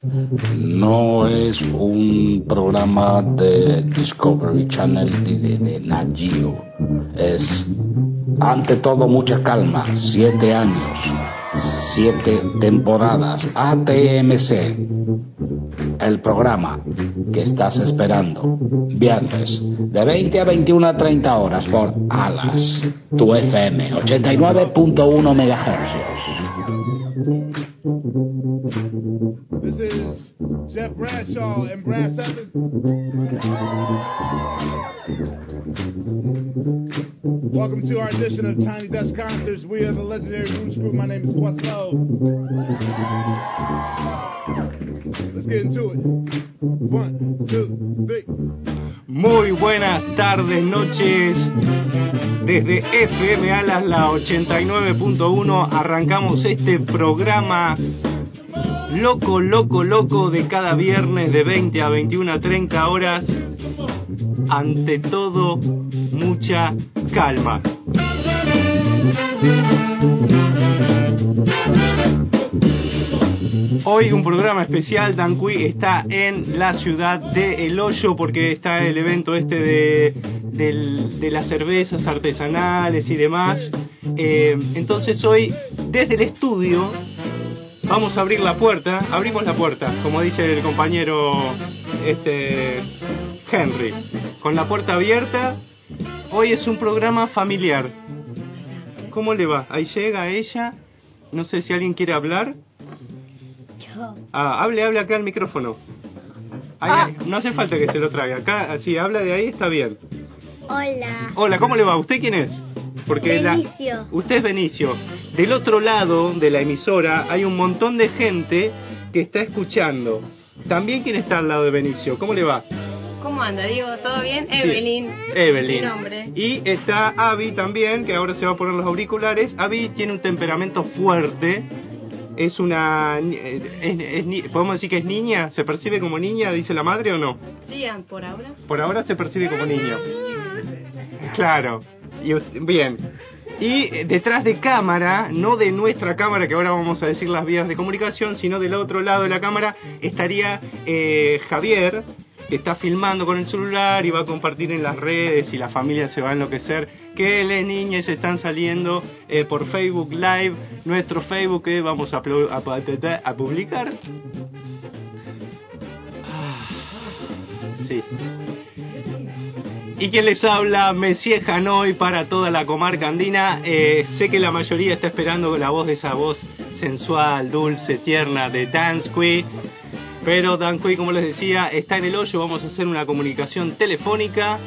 No es un programa de Discovery Channel de, de, Geo. Es, ante todo, mucha calma. Siete años, siete temporadas. ATMC, el programa que estás esperando. Viernes, de 20 a 21 a 30 horas por Alas, tu FM, 89.1 MHz. Bradshaw and Brass Seven. Welcome to our edition of Tiny Desk Concerts. We are the legendary Roots Group. My name is Questlove. Let's get into it. One, two, three. Muy buenas tardes, noches. Desde FM Alas, la 89.1, arrancamos este programa loco, loco, loco de cada viernes de 20 a 21 a 30 horas. Ante todo, mucha calma. Hoy un programa especial, Dan Cui está en la ciudad de El Hoyo porque está el evento este de, del- de las cervezas artesanales y demás. Eh, entonces hoy, desde el estudio, vamos a abrir la puerta, abrimos la puerta, como dice el compañero este Henry, con la puerta abierta. Hoy es un programa familiar. ¿Cómo le va? Ahí llega ella. No sé si alguien quiere hablar. Ah, hable, hable acá al micrófono. Ahí, ahí. No hace falta que se lo traiga. Acá, si habla de ahí, está bien. Hola. Hola, ¿cómo le va? ¿Usted quién es? Porque la- usted es Benicio. Del otro lado de la emisora hay un montón de gente que está escuchando. También quién está al lado de Benicio. ¿Cómo le va? ¿Cómo anda, Diego? ¿Todo bien? Sí. Evelyn. Evelyn. Mi nombre. Y está Abby también, que ahora se va a poner los auriculares. Abby tiene un temperamento fuerte. Es una... es- ¿Podemos decir que es niña? ¿Se percibe como niña, dice la madre o no? Sí, ah, por ahora. Por ahora se percibe como niño. Claro. Bien. Y detrás de cámara, no de nuestra cámara, que ahora vamos a decir las vías de comunicación, sino del otro lado de la cámara, estaría eh, Javier, que está filmando con el celular y va a compartir en las redes y la familia se va a enloquecer, que las niñas están saliendo eh, por Facebook Live, nuestro Facebook que vamos a, a, a publicar. Ah, Sí. Y quien les habla, Messier Hanoi para toda la comarca andina. Eh, sé que la mayoría está esperando la voz de esa voz sensual, dulce, tierna de Dance Queen. Pero Dan Queen, como les decía, está en el hoyo. Vamos a hacer una comunicación telefónica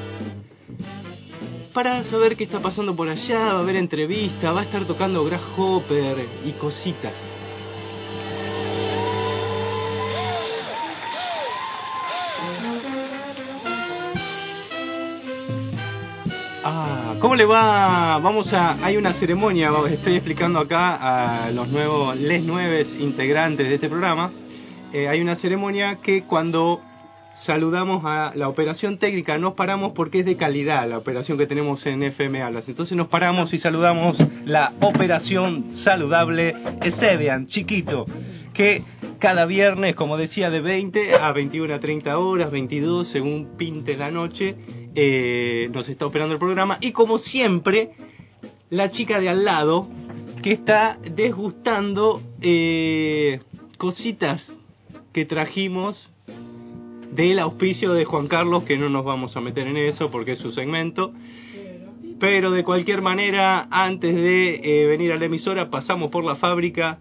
para saber qué está pasando por allá. Va a haber entrevista, va a estar tocando Grasshopper y cositas. ¿Cómo le va? Vamos a, hay una ceremonia, estoy explicando acá a los nuevos, les nueves integrantes de este programa. Eh, hay una ceremonia que cuando saludamos a la operación técnica nos paramos porque es de calidad la operación que tenemos en FM Alas. Entonces nos paramos y saludamos la operación saludable Esteban, chiquito, que cada viernes, como decía, de 20 a 21 a 30 horas, 22 según pinte la noche, eh, nos está operando el programa. Y como siempre, la chica de al lado que está desgustando eh, cositas que trajimos del auspicio de Juan Carlos, que no nos vamos a meter en eso porque es su segmento. Pero de cualquier manera, antes de eh, venir a la emisora, pasamos por la fábrica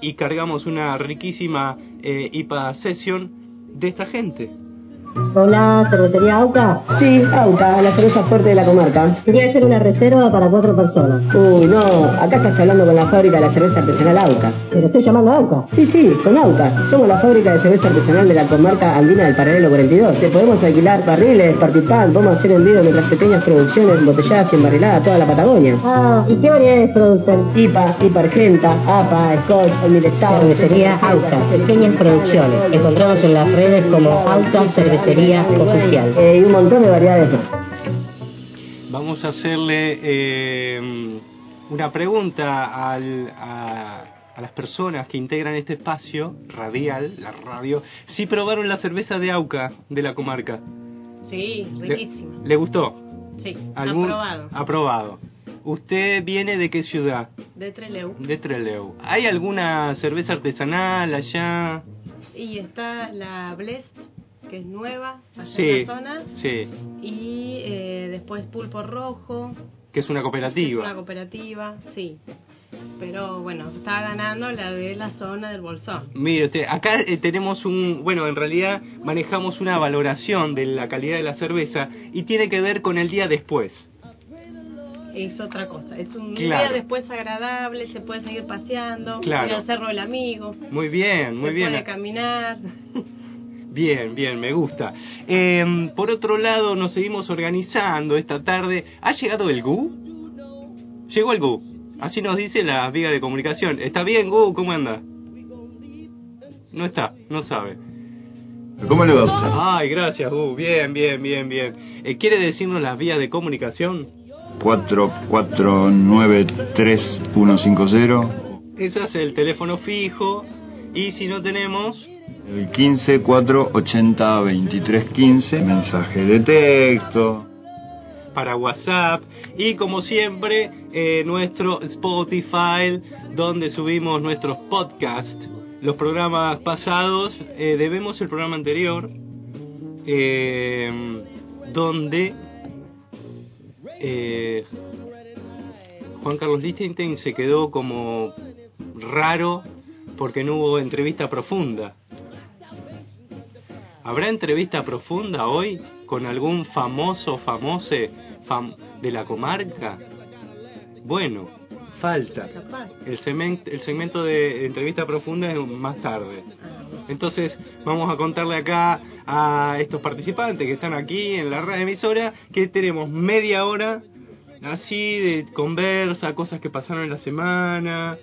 y cargamos una riquísima eh, IPA Session de esta gente. Hola, ¿cervecería AUCA? Sí, Auca, la cerveza fuerte de la comarca. Quería hacer una reserva para cuatro personas. Uy, no, acá estás hablando con la fábrica de la cerveza artesanal Auca. ¿Pero estoy llamando a AUCA? Sí, sí, con Auca. Somos la fábrica de cerveza artesanal de la comarca andina del paralelo 42. Te podemos alquilar barriles, participar, podemos hacer envío de nuestras pequeñas producciones embotelladas y embarriladas a toda la Patagonia. Ah, ¿y qué variedades producen? IPA, IPA Argenta, APA, Scotch, Omnilestado. Cervecería AUCA, pequeñas producciones. Encontramos en las redes como AUCA Cervecería Oficial. Eh, y un montón de variedades más. Vamos a hacerle eh, una pregunta al, a, a las personas que integran este espacio radial, la radio, si probaron la cerveza de Auca de la comarca. Sí, ¿Le, riquísima. le gustó? Sí, ¿Algún- aprobado. Aprobado. ¿Usted viene de qué ciudad? De Treleu. De Trelew. ¿Hay alguna cerveza artesanal allá? Y está la Blest, que es nueva, allá Sí, en la zona. sí, Y eh, después Pulpo Rojo, que es una es cooperativa. una cooperativa, sí. Pero bueno, está ganando la de la zona del Bolsón. Mire usted, acá eh, tenemos un, bueno, en realidad manejamos una valoración de la calidad de la cerveza y tiene que ver con el día después. Es otra cosa. Es un Claro. día después agradable, se puede seguir paseando, Claro. ir al Cerro del Amigo, Muy bien, muy se bien. puede caminar. Bien, bien, me gusta. Eh, por otro lado, nos seguimos organizando esta tarde. ¿Ha llegado el GU? Llegó el GU. Así nos dice la viga de comunicación. ¿Está bien, GU? ¿Cómo anda? No está, no sabe. ¿Cómo le va a usted? Ay, gracias, GU. Bien, bien, bien, bien. Eh, ¿Quiere decirnos las vías de comunicación? 4493-150, Eso es el teléfono fijo. Y si no tenemos, el 15 480 2315, mensaje de texto. para WhatsApp y como siempre eh, nuestro Spotify donde subimos nuestros podcasts los programas pasados eh, debemos el programa anterior eh, donde eh, Juan Carlos Lichtenstein se quedó como raro porque no hubo entrevista profunda ¿Habrá entrevista profunda hoy con algún famoso, famose fam- de la comarca? Bueno, falta. El, el segmento de entrevista profunda es más tarde. Entonces vamos a contarle acá a estos participantes que están aquí en la radio emisora que tenemos media hora así de conversa, cosas que pasaron en la semana.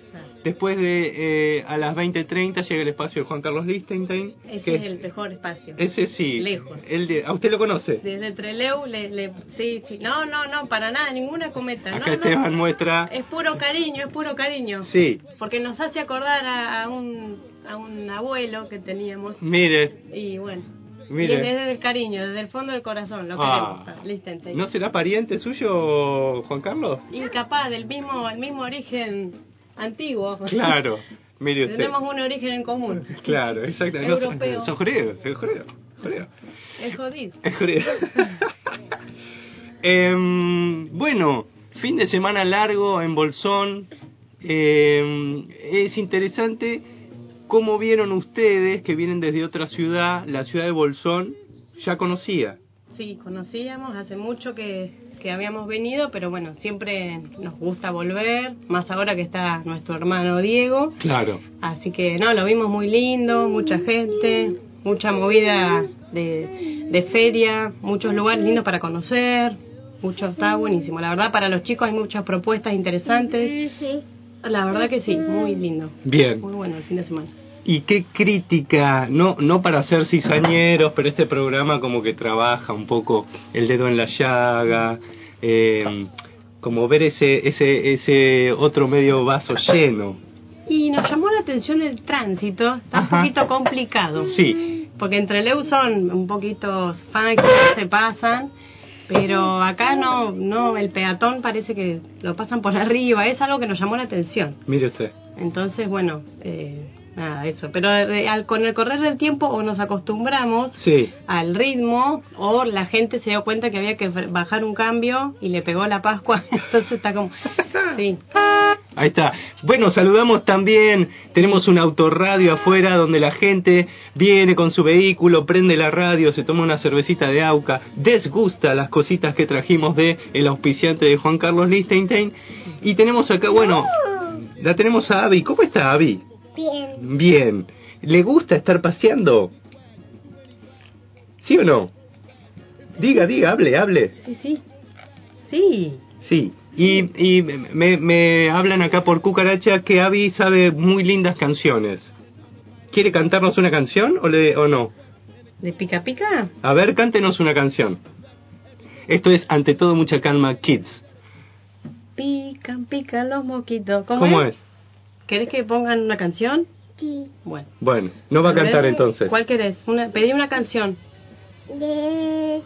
Después de eh, a las 20.30 llega el espacio de Juan Carlos Lichtenstein. Ese que es el mejor espacio. ese sí. Lejos. El de, ¿A usted lo conoce? Desde Treleu, le, le- sí, sí. No, no, no, para nada, ninguna cometa. Acá no, Esteban no. muestra. Es puro cariño, es puro cariño. Sí, Porque nos hace acordar a, a un, a un abuelo que teníamos. mire, Y bueno. Mire. Y desde el cariño, desde el fondo del corazón, lo Ah. queremos. Liechtenstein. ¿no será pariente suyo, Juan Carlos? Y capaz del mismo, el mismo origen antiguo. Claro, mire usted. Tenemos un origen en común. Claro, exactamente. No, son- Europeo. son judíos, es judío, judío. Es jodido. Es judío. Em, bueno, fin de semana largo en Bolsón. Em, es interesante cómo vieron ustedes que vienen desde otra ciudad, la ciudad de Bolsón, ya conocía. Sí, conocíamos, hace mucho que, que habíamos venido, pero bueno, siempre nos gusta volver, más ahora que está nuestro hermano Diego. Claro. Así que no, lo vimos muy lindo, mucha gente, mucha movida de, de feria, muchos lugares lindos para conocer, mucho, está buenísimo. La verdad, para los chicos hay muchas propuestas interesantes. La verdad que sí, muy lindo. Bien. Muy bueno el fin de semana. ¿Y qué crítica, no, no para ser cizañeros, pero este programa como que trabaja un poco el dedo en la llaga, eh, como ver ese, ese, ese otro medio vaso lleno? Y nos llamó la atención el tránsito, está Ajá. un poquito complicado. Sí, Porque entre Leu son un poquito fans que se pasan, pero acá no, no, el peatón parece que lo pasan por arriba, es algo que nos llamó la atención. mire usted. Entonces, bueno, eh, nada, eso. Pero eh, al, con el correr del tiempo o nos acostumbramos Sí, al ritmo o la gente se dio cuenta que había que bajar un cambio y le pegó la Pascua, entonces está como... Sí, ahí está. Bueno, saludamos también, tenemos un autorradio afuera donde la gente viene con su vehículo, prende la radio, se toma una cervecita de Auca, desgusta las cositas que trajimos de el auspiciante de Juan Carlos Lichtenstein. Y tenemos acá, bueno, la tenemos a Avi. ¿Cómo está Avi? Bien, Bien. ¿Le gusta estar paseando? ¿Sí o no? Diga, diga, hable, hable. sí, sí. Sí, Sí. Y, y me, me hablan acá por cucaracha que Avi sabe muy lindas canciones. ¿Quiere cantarnos una canción o, le, o no? ¿de pica pica? A ver, cántenos una canción. Esto es Ante todo mucha calma Kids. Pican, pican los moquitos. ¿Cómo, ¿Cómo es? ¿Querés que pongan una canción? Sí. Bueno. Bueno, no va a cantar ver, entonces. ¿Cuál querés? Una, pedí una canción. De...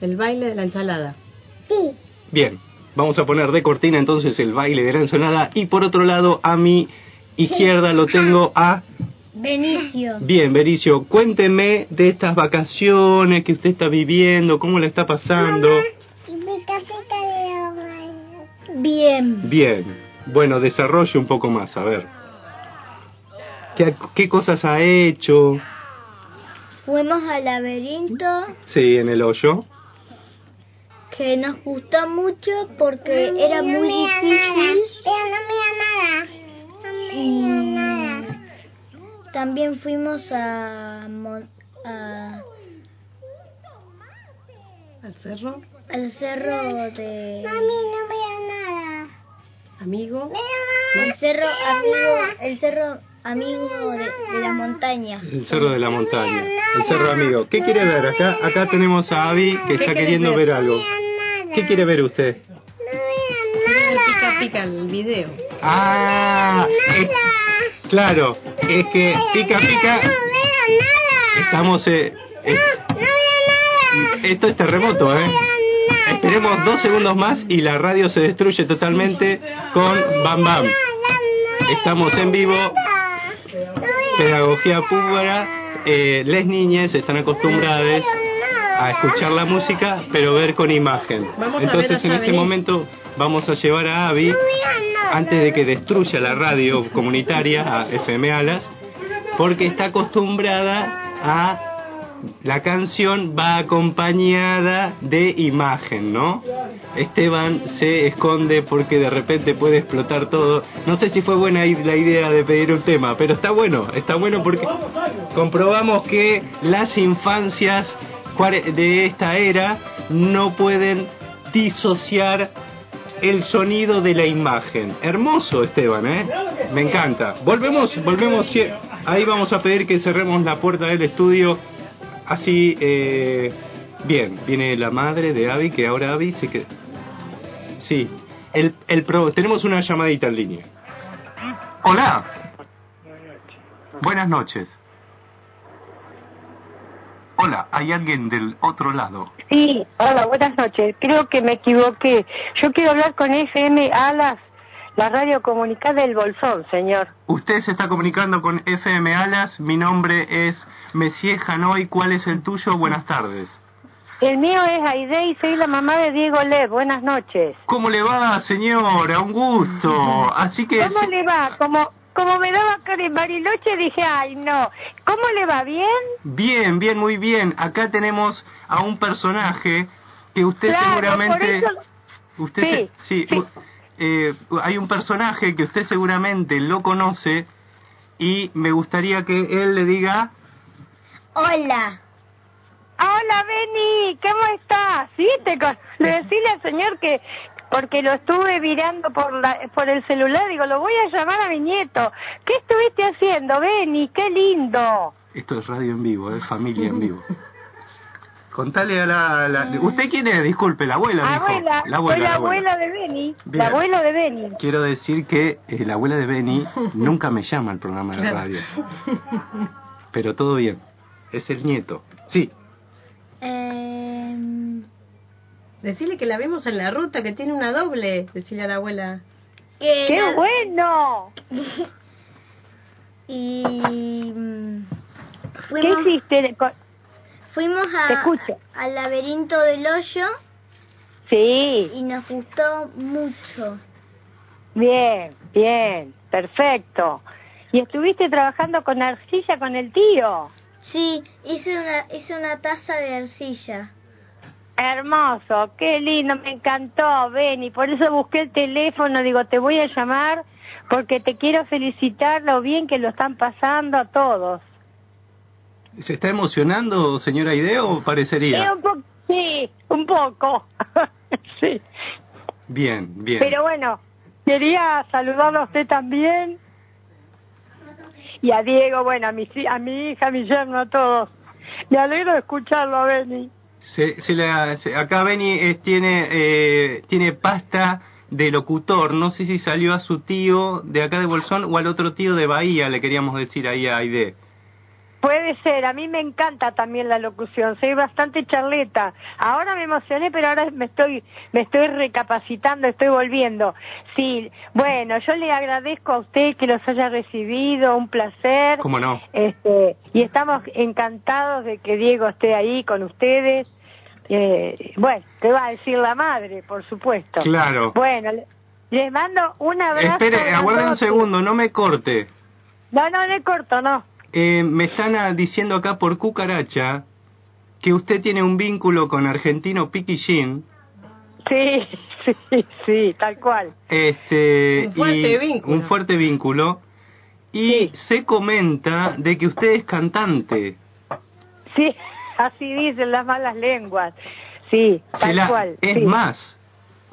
El baile de la ensalada. Sí. Bien, vamos a poner de cortina entonces el baile de la ensalada y por otro lado a mi izquierda lo tengo a... Benicio. Bien, Bericio, cuénteme de estas vacaciones que usted está viviendo, cómo la está pasando. Mi casita de. Bien. Bien, bueno, desarrolle un poco más, a ver. ¿Qué, qué cosas ha hecho? Fuimos al laberinto Sí, en el hoyo. Que nos gustó mucho porque era muy difícil. Pero no mira nada. No mira nada. También fuimos a, mon- a- ¿Al cerro? al cerro de... Mami, no veo nada. ¿Amigo? El cerro amigo, el cerro amigo de, de la montaña. El cerro de la montaña. El cerro amigo. ¿Qué quiere ver? Acá acá tenemos a Abby que está queriendo ver? ver algo. ¿Qué quiere ver usted? Quiero ver pica pica el video. Ah, es- claro, es que pica pica. Estamos eh, es- esto es terremoto, ¿eh? Esperemos dos segundos más y la radio se destruye totalmente con Bam Bam. Estamos en vivo, pedagogía pública. Eh, las niñas están acostumbradas a escuchar la música, pero ver con imagen. Vamos Entonces, en este momento vamos a llevar a Abby antes de que destruya la radio comunitaria, a FM Alas, porque está acostumbrada a la canción va acompañada de imagen, ¿no? Esteban se esconde porque de repente puede explotar todo. No sé si fue buena la idea de pedir un tema, pero está bueno, está bueno porque comprobamos que las infancias de esta era no pueden disociar el sonido de la imagen. Hermoso, Esteban, ¿eh? Me encanta. Volvemos, volvemos. Ahí vamos a pedir que cerremos la puerta del estudio. Así, eh, bien, viene la madre de Abby, que ahora Abby se queda. Sí, el, el pro- tenemos una llamadita en línea. Hola. Buenas noches. Hola, ¿hay alguien del otro lado? Sí, hola, buenas noches. Creo que me equivoqué. Yo quiero hablar con FM Alas, la radio comunicada del Bolsón, señor. Usted se está comunicando con FM Alas, mi nombre es Messier Hanoi, ¿cuál es el tuyo? Buenas tardes. El mío es Aide y soy la mamá de Diego Lev. Buenas noches. ¿Cómo le va, señora? Un gusto. Así que... ¿Cómo le va? Como, como me daba cara en Bariloche, dije, ay, no. ¿Cómo le va? ¿Bien? Bien, bien, muy bien. Acá tenemos a un personaje que usted Claro, seguramente... por eso- Usted Sí, se- sí, eh, hay un personaje que usted seguramente lo conoce y me gustaría que él le diga... Hola. Hola, Beni, ¿cómo estás? Sí, te con... le decirle al señor que porque lo estuve mirando por la por el celular, digo, lo voy a llamar a mi nieto. ¿Qué estuviste haciendo, Beni? Qué lindo. Esto es radio en vivo, es familia en vivo. Contale a la, la- ¿Usted quién es? Disculpe, la abuela, dijo. Abuela, La abuela, soy la la abuela. abuela de Beni, Bien. la abuela de Beni. Quiero decir que eh, la abuela de Benny nunca me llama al programa de radio. Pero todo bien. Es el nieto. Sí. Em, Decirle que la vemos en la ruta, que tiene una doble. Decirle a la abuela. que ¡Qué la- bueno! Y mm, ¿Qué hiciste? fuimos Te a, escucho. al laberinto del hoyo Sí, y nos gustó mucho. bien, bien, perfecto. ¿Y estuviste trabajando con arcilla con el tío? Sí, hice una, hice una taza de arcilla. Hermoso, qué lindo, me encantó, Beni. Por eso busqué el teléfono, digo, te voy a llamar porque te quiero felicitar lo bien que lo están pasando a todos. ¿Se está emocionando, señora Ideo, o Eh, parecería? un po- sí, un poco. sí. Bien, bien. Pero bueno, quería saludarlo a usted también. Y a Diego, bueno, a mi, a mi hija, a mi yerno, a todos. Me alegro de escucharlo, Beni. Se, se la- se- acá Benny tiene, eh, tiene pasta de locutor. No sé si salió a su tío de acá de Bolsón o al otro tío de Bahía, le queríamos decir ahí a Aide. Puede ser, a mí me encanta también la locución, soy bastante charleta. Ahora me emocioné, pero ahora me estoy me estoy recapacitando, estoy volviendo. Sí, bueno, yo le agradezco a usted que los haya recibido, un placer. ¿Cómo no? Este, y estamos encantados de que Diego esté ahí con ustedes. Eh, bueno, te va a decir la madre, por supuesto. Claro. Bueno, le- les mando un abrazo. Espere, aguarde un segundo, no me corte. No, no, le corto, no. Eh, me están diciendo acá por cucaracha que usted tiene un vínculo con Argentino Piquillín. Sí, sí, sí, tal cual. Este, Un fuerte y- vínculo. Un fuerte vínculo. Y se comenta de que usted es cantante. Sí, así dicen las malas lenguas. Sí, tal la- cual. es sí. más,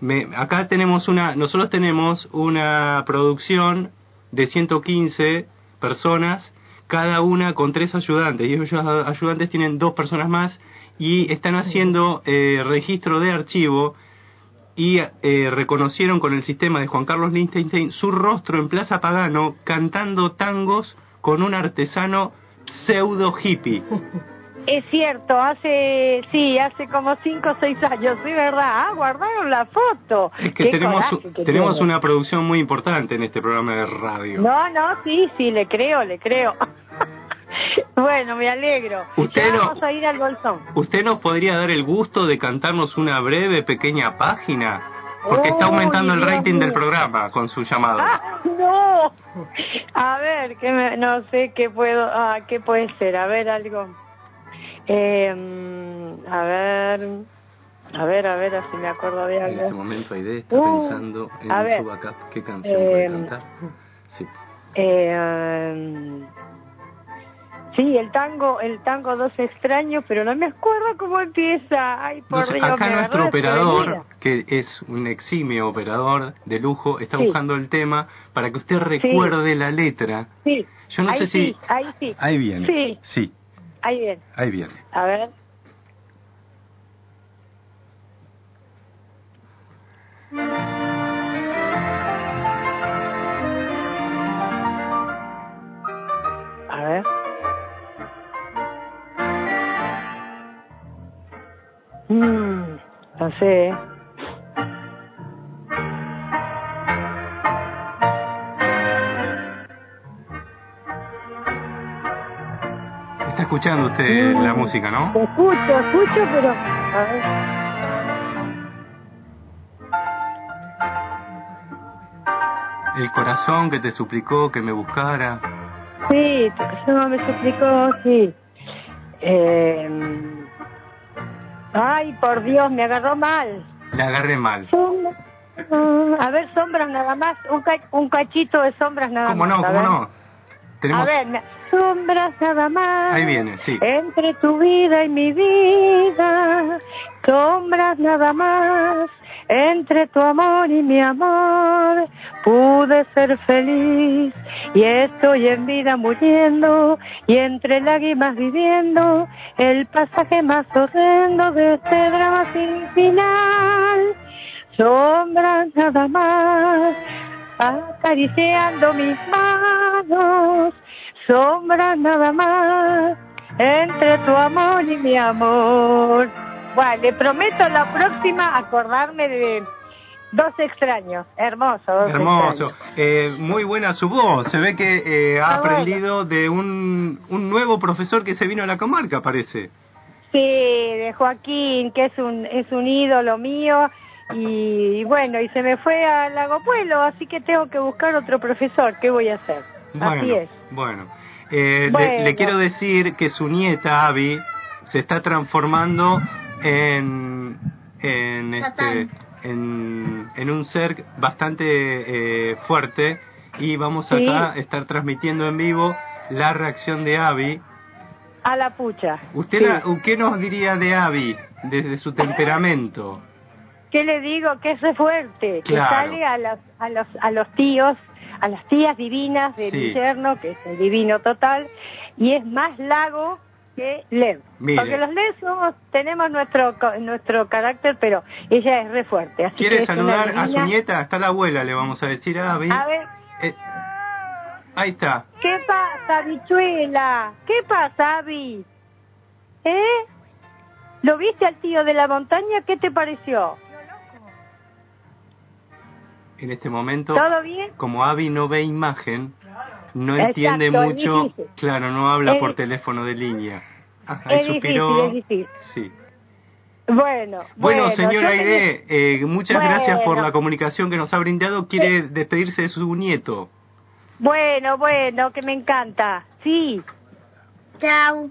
me- acá tenemos una, nosotros tenemos una producción de 115 personas, cada una con tres ayudantes, y esos ayudantes tienen dos personas más y están haciendo eh, registro de archivo y eh, reconocieron con el sistema de Juan Carlos Lichtenstein su rostro en Plaza Pagano cantando tangos con un artesano pseudo hippie. Es cierto, hace, sí, hace como cinco o seis años, sí, ¿verdad? Ah, guardaron la foto. Es que Qué tenemos, coraje que tenemos tiene. una producción muy importante en este programa de radio. No, no, sí, sí, le creo, le creo. bueno, me alegro. Usted Ya no- vamos a ir al bolsón. ¿Usted nos podría dar el gusto de cantarnos una breve, pequeña página? Porque está aumentando el rating del programa con su llamado. ¡Ah, no! A ver, que me- no sé qué puedo, ah, qué puede ser, a ver algo. Eh, a ver, a ver, a ver, si me acuerdo de En este algo. momento Aide está Uh, pensando en ver. Subacap. ¿Qué canción Eh, puede cantar? Sí. Eh, sí, el tango, el tango dos extraños, pero no me acuerdo cómo empieza. Ay, por Entonces, Dios, acá me nuestro operador, que es un eximio operador de lujo, está Sí. buscando el tema para que usted recuerde la letra. Sí. Yo no ahí sé si... sí, ahí sí. Ahí viene. Sí, Sí, ahí bien. ahí viene. A ver. A ver. Mm, no sé. Está escuchando usted la música, ¿no? Escucho, escucho, pero... A ver. El corazón que te suplicó que me buscara. Sí, tu casero me suplicó, sí. Eh... Ay, por Dios, me agarró mal. La agarré mal. A ver, sombras nada más. Un, ca- un cachito de sombras nada ¿Cómo más. no? a ¿Cómo no? Tenemos... A ver, sombras nada más. Ahí viene, sí. Entre tu vida y mi vida, sombras nada más. Entre tu amor y mi amor, pude ser feliz. Y estoy en vida muriendo, y entre lágrimas viviendo, el pasaje más horrendo de este drama sin final. Sombras nada más, acariciando mis manos, sombras nada más, entre tu amor y mi amor. Bueno, le prometo la próxima acordarme de dos extraños. Hermoso, dos Hermoso. extraños. Eh, muy buena su voz. Se ve que eh, ha Ah, bueno. aprendido de un, un nuevo profesor que se vino a la comarca, parece. Sí, de Joaquín, que es un, es un ídolo mío. Y bueno, y se me fue a Lago Pueblo, así que tengo que buscar otro profesor. ¿Qué voy a hacer? Así Bueno, es. bueno. Eh, le- Bueno. Le, quiero decir que su nieta, Abby, se está transformando en, en, este, en, en un ser bastante eh, fuerte y vamos Sí. acá a estar transmitiendo en vivo la reacción de Abby. A la pucha. ¿Usted Sí. la- qué nos diría de Abby desde su temperamento? ¿Qué le digo? Que es re fuerte, que Claro. sale a los, a los, a los tíos, a las tías divinas del Sí. yerno, que es el divino total, y es más lago que Lev. Mire. Porque los Lev somos, tenemos nuestro nuestro carácter, pero ella es re fuerte. Así que ¿Quiere es una saludar a su nieta? Está la abuela, le vamos a decir a Abby. A ver, Eh, ahí está. ¿qué pasa, bichuela? ¿Qué pasa, Abby? ¿Eh? ¿Lo viste al tío de la montaña? ¿Qué te pareció? En este momento, ¿Todo bien? como Abby no ve imagen, no Exacto, entiende mucho. Claro, no habla Es por teléfono de línea. Ajá, ahí Es difícil, suspiró. es difícil. Sí. Bueno, Bueno, señora yo Aide, eh, muchas gracias por Bueno. la comunicación que nos ha brindado. ¿Quiere despedirse de su nieto? Bueno, bueno, que me encanta. Sí. Chao.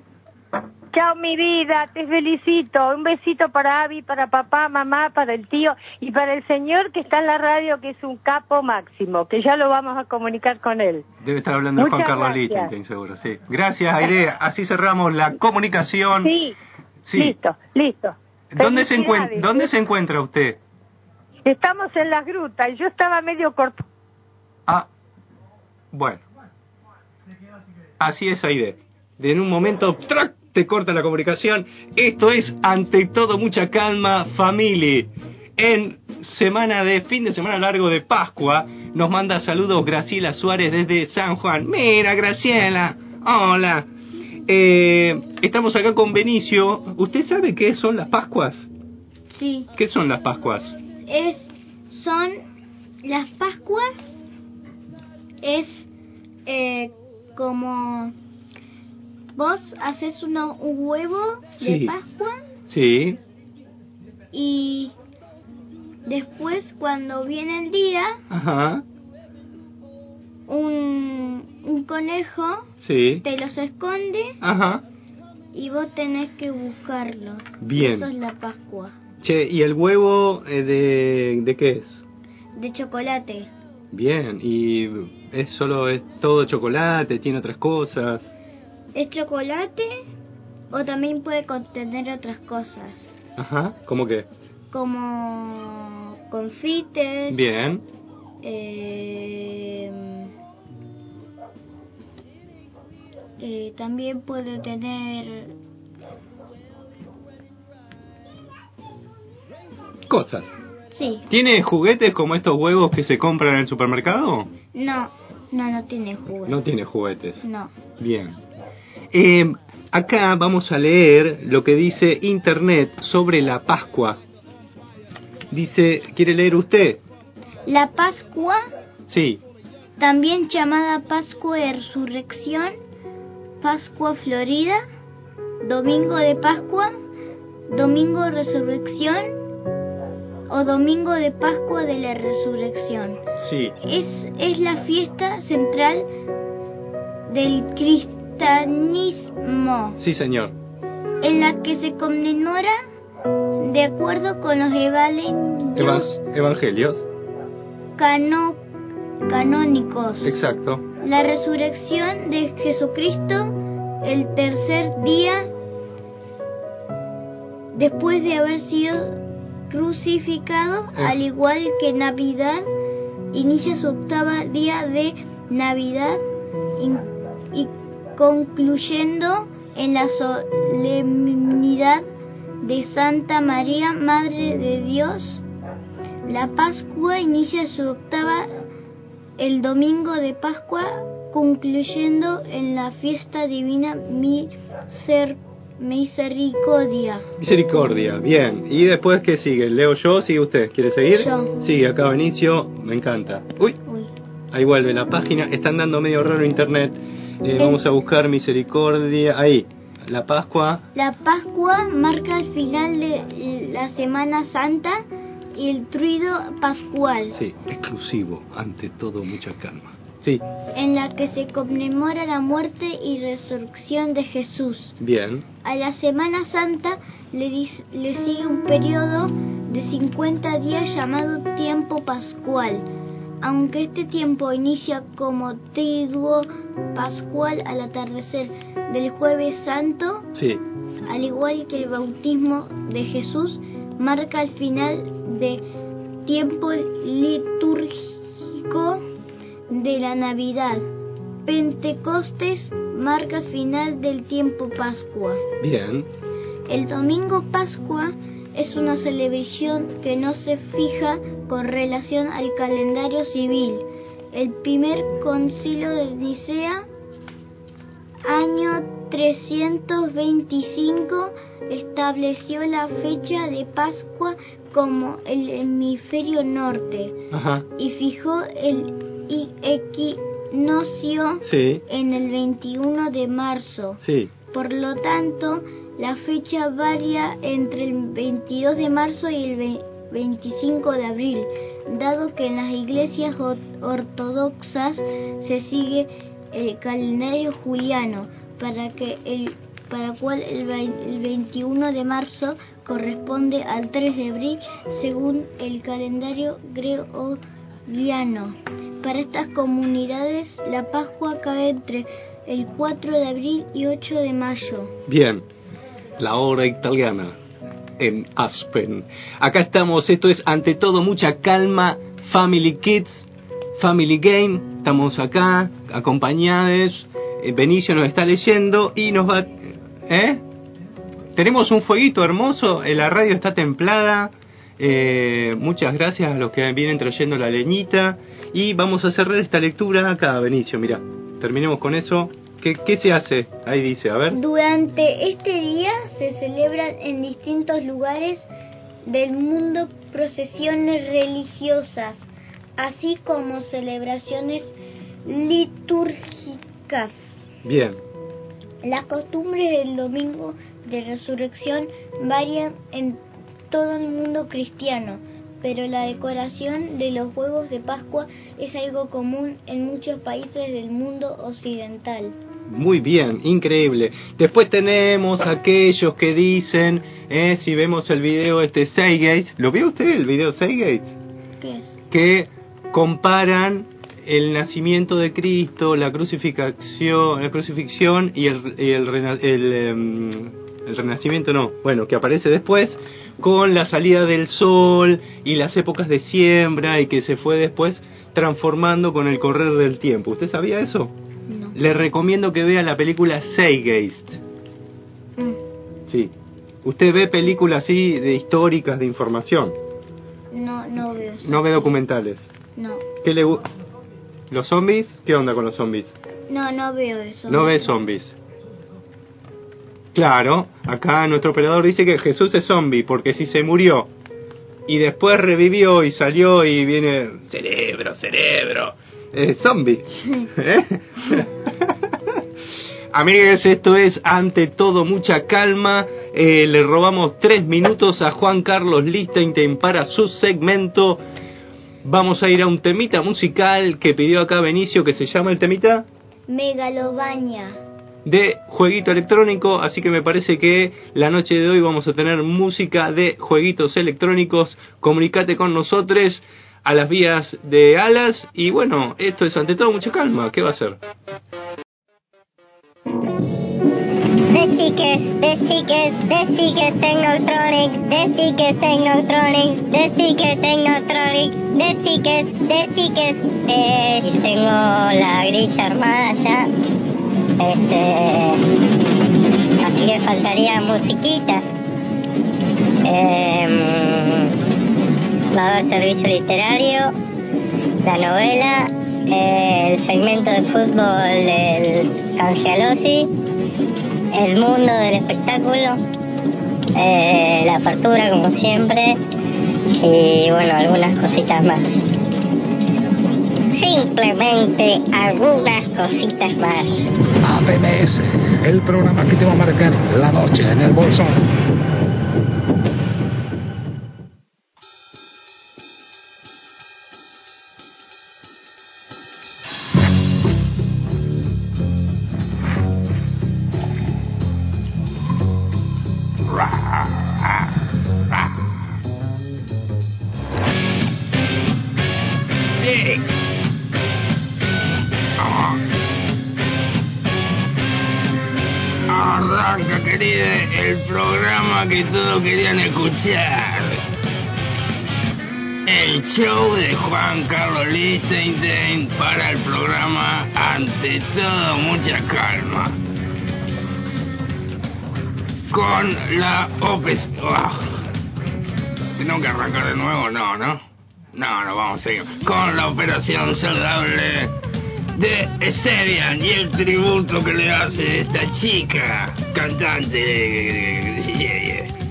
Chao, mi vida, te felicito. Un besito para Abby, para papá, mamá, para el tío y para el señor que está en la radio, que es un capo máximo, que ya lo vamos a comunicar con él. Debe estar hablando de Juan Muchas Carlos. Lichtenstein, seguro, sí. Gracias, Aide. Así cerramos la comunicación. Sí, Sí. listo, listo. ¿Dónde se, encuentra, Felicidades. ¿Dónde se encuentra usted? Estamos en las grutas y yo estaba medio corto. Ah, bueno. Así es, Aide. De en un momento ¡trac! Te corta la comunicación. Esto es, ante todo, mucha calma, family. En semana de fin de semana largo de Pascua, nos manda saludos Graciela Suárez desde San Juan. Mira, Graciela. Hola. Eh, estamos acá con Benicio. ¿Usted sabe qué son las Pascuas? Sí, ¿Qué son las Pascuas? es son las Pascuas es eh, como vos haces un huevo Sí. de Pascua Sí, y después cuando viene el día ajá, un, un conejo sí, te los esconde ajá. y vos tenés que buscarlo. Bien. Eso es la Pascua Che, ¿y el huevo eh, de, de qué es? de chocolate. Bien, y es solo, es todo chocolate, tiene otras cosas. Es chocolate o también puede contener otras cosas Ajá, ¿cómo que? como confites. Bien, eh, eh, también puede tener cosas. sí ¿Tiene juguetes como estos huevos que se compran en el supermercado? no no no tiene jugo No tiene juguetes. no Bien. Eh, acá vamos a leer lo que dice Internet sobre la Pascua. Dice, ¿quiere leer usted? la Pascua Sí. también llamada Pascua de Resurrección Pascua Florida Domingo de Pascua Domingo de Resurrección o Domingo de Pascua de la Resurrección Sí. es, es la fiesta central del cristianismo, Sí, señor. en la que se conmemora, de acuerdo con los evangelios Eva- evangelios. cano- canónicos, Exacto. la resurrección de Jesucristo el tercer día después de haber sido crucificado, Eh. al igual que Navidad, inicia su octava día de Navidad y concluyendo en la solemnidad de Santa María, Madre de Dios. La Pascua inicia su octava el domingo de Pascua, concluyendo en la fiesta divina Miser- Misericordia. Misericordia, bien. ¿Y después qué sigue? ¿Leo yo? ¿Sigue usted? ¿Quiere seguir? Yo. Sí, acá Benicio, me encanta. Uy, Uy. ahí vuelve la página. Están dando medio raro internet. Eh, vamos a buscar misericordia. Ahí, la Pascua. La Pascua marca el final de la Semana Santa y el truido pascual, Sí, exclusivo. Ante todo, mucha calma. Sí, en la que se conmemora la muerte y resurrección de Jesús. bien. A la Semana Santa le, dis- le sigue un periodo de 50 días llamado tiempo pascual. Aunque este tiempo inicia como triduo pascual al atardecer del jueves santo, Sí, al igual que el bautismo de Jesús, marca el final de tiempo litúrgico de la Navidad. Pentecostes marca final del tiempo Pascua. Bien. El domingo Pascua es una celebración que no se fija con relación al calendario civil. El primer concilio de Nicea, año 325, estableció la fecha de Pascua como el hemisferio norte Ajá. y fijó el equinoccio Sí. en el 21 de marzo. Sí. Por lo tanto, la fecha varía entre el 22 de marzo y el 25 de abril, dado que en las iglesias ortodoxas se sigue el calendario juliano, para que el para cual el 21 de marzo corresponde al 3 de abril según el calendario gregoriano. Para estas comunidades la Pascua cae entre el 4 de abril y 8 de mayo. Bien. La hora italiana en Aspen. Acá estamos, esto es ante todo mucha calma, Family Kids, Family Game. Estamos acá acompañados. Eh, Benicio nos está leyendo y nos va... ¿Eh? Tenemos un fueguito hermoso, eh, la radio está templada. Eh, muchas gracias a los que vienen trayendo la leñita. Y vamos a cerrar esta lectura acá, Benicio, mira. Terminemos con eso. ¿Qué, ¿Qué se hace? Ahí dice, a ver. Durante este día se celebran en distintos lugares del mundo procesiones religiosas, así como celebraciones litúrgicas. Bien. Las costumbres del domingo de resurrección varían en todo el mundo cristiano, pero la decoración de los huevos de Pascua es algo común en muchos países del mundo occidental. Muy bien, increíble. Después tenemos aquellos que dicen, eh, si vemos el video este Seigate, ¿lo vio usted el video Seigate? ¿Qué es? Que comparan el nacimiento de Cristo, la crucifixión, la crucifixión y el, y el, rena- el, em, el renacimiento, no, bueno, que aparece después, con la salida del sol y las épocas de siembra y que se fue después transformando con el correr del tiempo. ¿Usted sabía eso? No. Le recomiendo que vea la película Seigate. Mm, Sí. Usted ve películas así de históricas de información. No, no veo. No ve documentales. No, ¿Qué le ¿Los zombies? ¿Qué onda con los zombies? no, no veo eso. No ve zombies. Claro, acá nuestro operador dice que Jesús es zombie, porque si se murió y después revivió y salió y viene cerebro, cerebro, es zombie. ¿Eh? Amigues, esto es ante todo mucha calma. Eh, le robamos tres minutos a Juan Carlos Lichtenstein para su segmento. Vamos a ir a un temita musical que pidió acá Benicio, que se llama el temita Megalobaña. De jueguito electrónico, así que me parece que la noche de hoy vamos a tener música de jueguitos electrónicos. Comunicate con nosotros a las vías de alas y bueno, esto es ante todo mucha calma. ¿Qué va a ser? De chiques, de chiques, de chiques Technotronic, de chiques Technotronic, de chiques Technotronic, de chiques, de chiques. Eh, tengo la grilla armada ya. Este. Así que faltaría musiquita. Eh, va a haber servicio literario, la novela, el segmento de fútbol del Cangialosi el mundo del espectáculo, eh, la apertura como siempre y bueno, algunas cositas más. Simplemente algunas cositas más. ATMS, el programa que te va a marcar la noche en el bolsón. El show de Juan Carlos Lichtenstein para el programa Ante todo mucha calma. Con la OPES... Ah. ¿Tengo que arrancar de nuevo? No, ¿no? No, no, vamos a seguir. Con la operación saludable de Stevian y el tributo que le hace esta chica cantante de,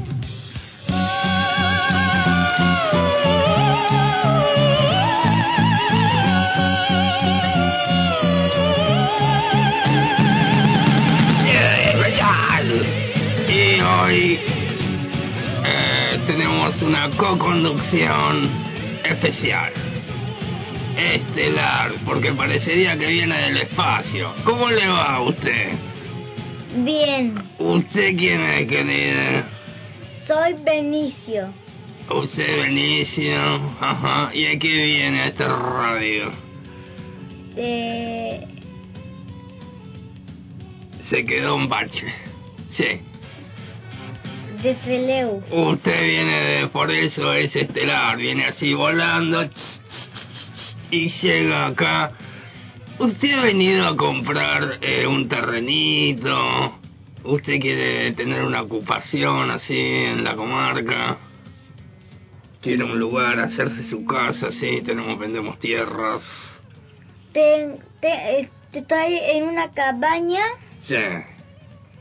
hoy eh, tenemos una co-conducción especial estelar, porque parecería que viene del espacio. ¿Cómo le va a usted? Bien, ¿Usted quién es, querida? soy Benicio. Usted Benicio, ajá. ¿Y a qué viene a esta radio? De... Se quedó un bache. Sí. De. Usted viene de, por eso es estelar, viene así volando y llega acá. Usted ha venido a comprar eh, un terrenito. Usted quiere tener una ocupación así en la comarca. Quiere un lugar, hacerse su casa, sí, tenemos, vendemos tierras. Te, te- eh, estoy en una cabaña Sí.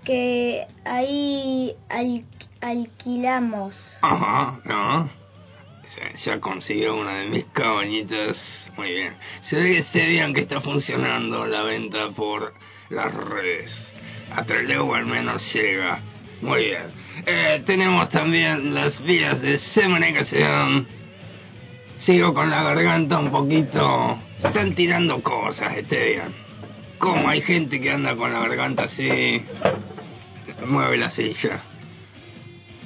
que ahí al- alquilamos. Ajá, ¿no? Ya, consiguió una de mis cabañitas. Muy bien. Se ve que se vean que está funcionando la venta por las redes. A Trelew al menos llega. Muy bien. Eh, tenemos también las vías de comunicación. Sigo con la garganta un poquito. Están tirando cosas, Esteban. Como hay gente que anda con la garganta así. Mueve la silla.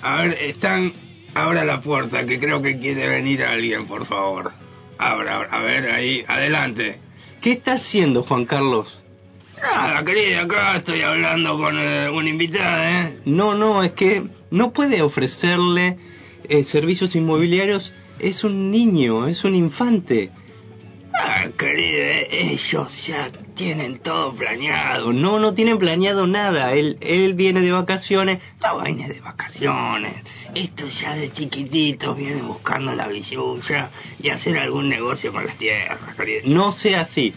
A ver, están. Abra la puerta, que creo que quiere venir alguien, por favor. Abra, abra. a ver, ahí, adelante. ¿Qué está haciendo Juan Carlos? Nada, querida, acá estoy hablando con eh, una invitada, ¿eh? No, no, es que no puede ofrecerle eh, servicios inmobiliarios. Es un niño, es un infante. Ah, querida, ellos ya tienen todo planeado. No, no tienen planeado nada. Él, él viene de vacaciones. No viene de vacaciones. Estos ya de chiquititos vienen buscando la billulla y hacer algún negocio con las tierras, querida. No sea así.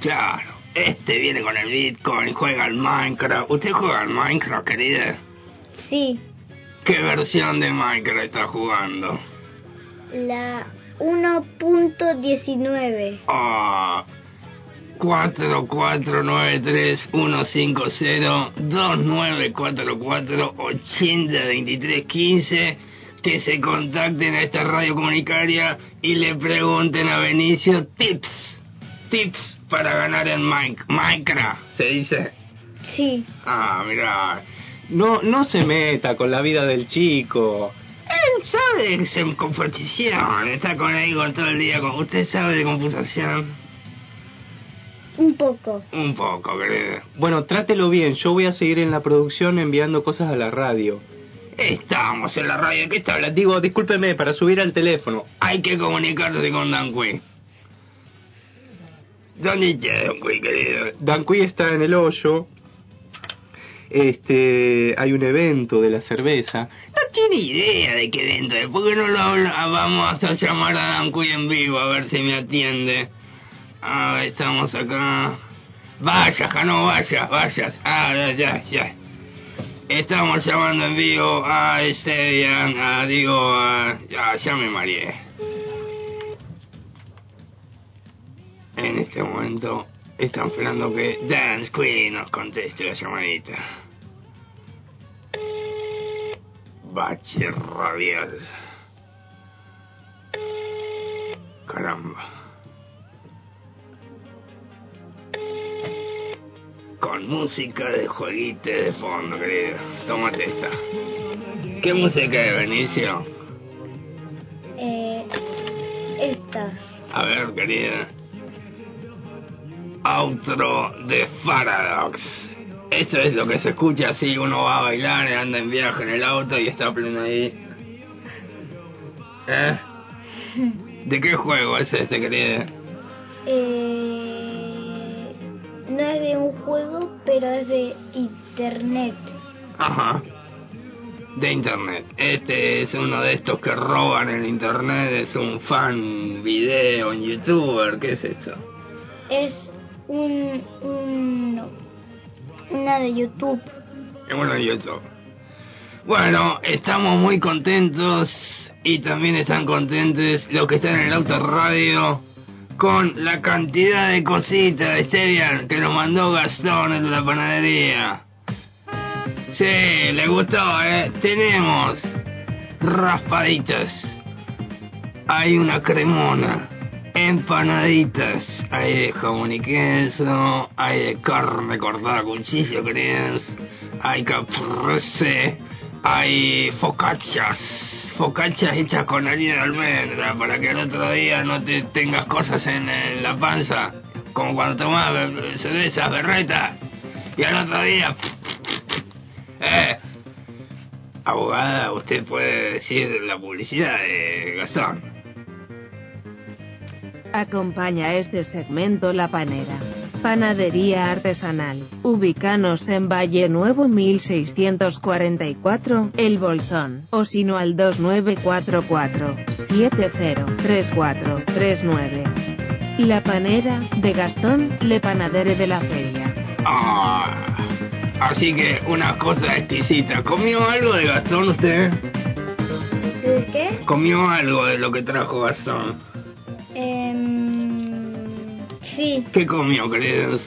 Claro, este viene con el Bitcoin, juega al Minecraft. ¿Usted juega al Minecraft, querida? Sí, ¿Qué versión de Minecraft está jugando? la 1.19. Ah, 4493-150-2944-802315 que se contacten a esta radio comunicaria y le pregunten a Benicio tips, tips para ganar en Mine- Minecraft, ¿se dice? Sí, Ah, mira, No, no se meta con la vida del chico. Él sabe que es en computación, está con ahí con todo el día, con, ¿usted sabe de computación? un poco. Un poco, querido. Bueno, trátelo bien. Yo voy a seguir en la producción enviando cosas a la radio. Estamos en la radio, ¿qué está hablando? Digo, discúlpeme, para subir al teléfono. Hay que comunicarse con Dan Quinn. ¿Dónde está Dan Quinn, querido? Danqui está en el hoyo. Este, hay un evento de la cerveza. No tiene idea de qué dentro de... ¿Por qué no lo habla? Vamos a llamar a Dan Quinn en vivo a ver si me atiende. A ver, estamos acá. Vaya, Jano, vaya, vaya. Ah, ya, ya. Estamos llamando en vivo a Esteban, a, digo, a... Ya, ya me mareé. En este momento están esperando que Dance Queen nos conteste la llamadita. Bache radial. Caramba. Con música de jueguite de fondo, querido. Tómate esta. ¿Qué música es, Benicio? Eh, esta. A ver, querida. Outro de Paradox. Eso es lo que se escucha así, uno va a bailar, anda en viaje en el auto y está pleno ahí. ¿Eh? ¿De qué juego es este, querida? Eh, no es de un juego, pero es de internet. Ajá. De internet. Este es uno de estos que roban el internet, es un fan video, un youtuber, ¿qué es esto? Es un, un una de YouTube. Bueno de YouTube. Bueno, estamos muy contentos y también están contentos los que están en el auto radio con la cantidad de cositas, Esteban, que nos mandó Gastón en la panadería. Sí, le gustó, ¿eh? Tenemos raspaditas. Hay una cremona. Empanaditas. Hay de jamón y queso. Hay de carne cortada a cuchillo, ¿crees? Hay caprese. Hay focaccias. Focaccias hechas con harina de almendra para que el otro día no te tengas cosas en, la panza. Como cuando tomás eh, cerveza, berreta. Y al otro día eh, abogada, usted puede decir la publicidad de Gastón. Acompaña este segmento La Panera. Panadería artesanal. Ubicanos en Valle Nuevo 1644, El Bolsón. O si no al 2944 703439. La Panera de Gastón Le Panadere de la Feria. Ah, así que una cosa exquisita. ¿Comió algo de Gastón usted? ¿De qué? ¿Comió algo de lo que trajo Gastón? Em, sí, ¿Qué comió, queridos?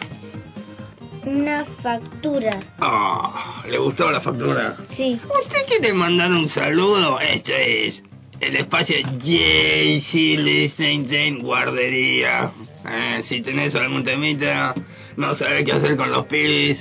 una factura. Ah, ¿le gustó la factura? Sí. ¿Usted quiere mandar un saludo? Este es el espacio JC Liechtenstein Guardería. Eh, si tenés algún temita, no sabés qué hacer con los pibis,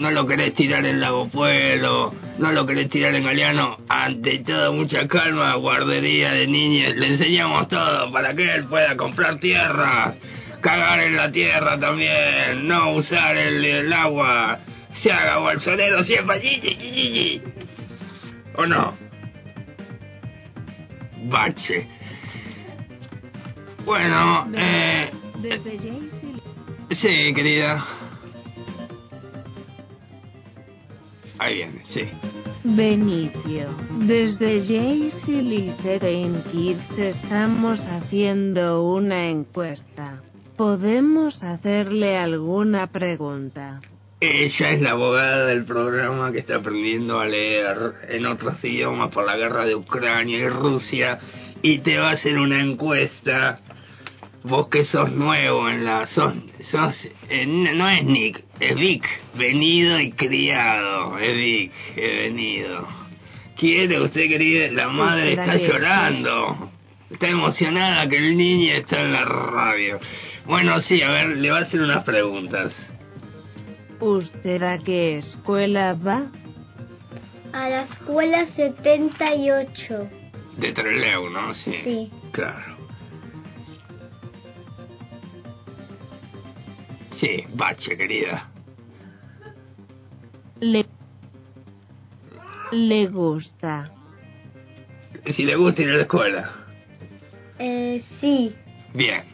no lo querés tirar en Lago Pueblo, no lo querés tirar en Galeano, ante todo mucha calma, guardería de niños, le enseñamos todo para que él pueda comprar tierras, cagar en la tierra también, no usar el, el agua, se haga bolsonero siempre, yi. ¿o no? Bache. Bueno, eh, sí, querida. Ahí viene, sí. Benicio, desde Jaycee Listein Kids estamos haciendo una encuesta. ¿Podemos hacerle alguna pregunta? Ella es la abogada del programa que está aprendiendo a leer en otros idiomas por la guerra de Ucrania y Rusia y te va a hacer una encuesta. Vos que sos nuevo en la... Sos, sos, eh, no es Nick, es Vic, venido y criado. Es Vic, he venido. ¿Quiere usted, querida? La madre está llorando. Está emocionada que el niño está en la radio. Bueno, sí, a ver, le va a hacer unas preguntas. ¿Usted a qué escuela va? A la escuela 78. De Treleu, ¿no? Sí. Sí. Claro. Sí, bache, querida. Le... Le gusta. Si le gusta ir a la escuela. Eh, sí. Bien.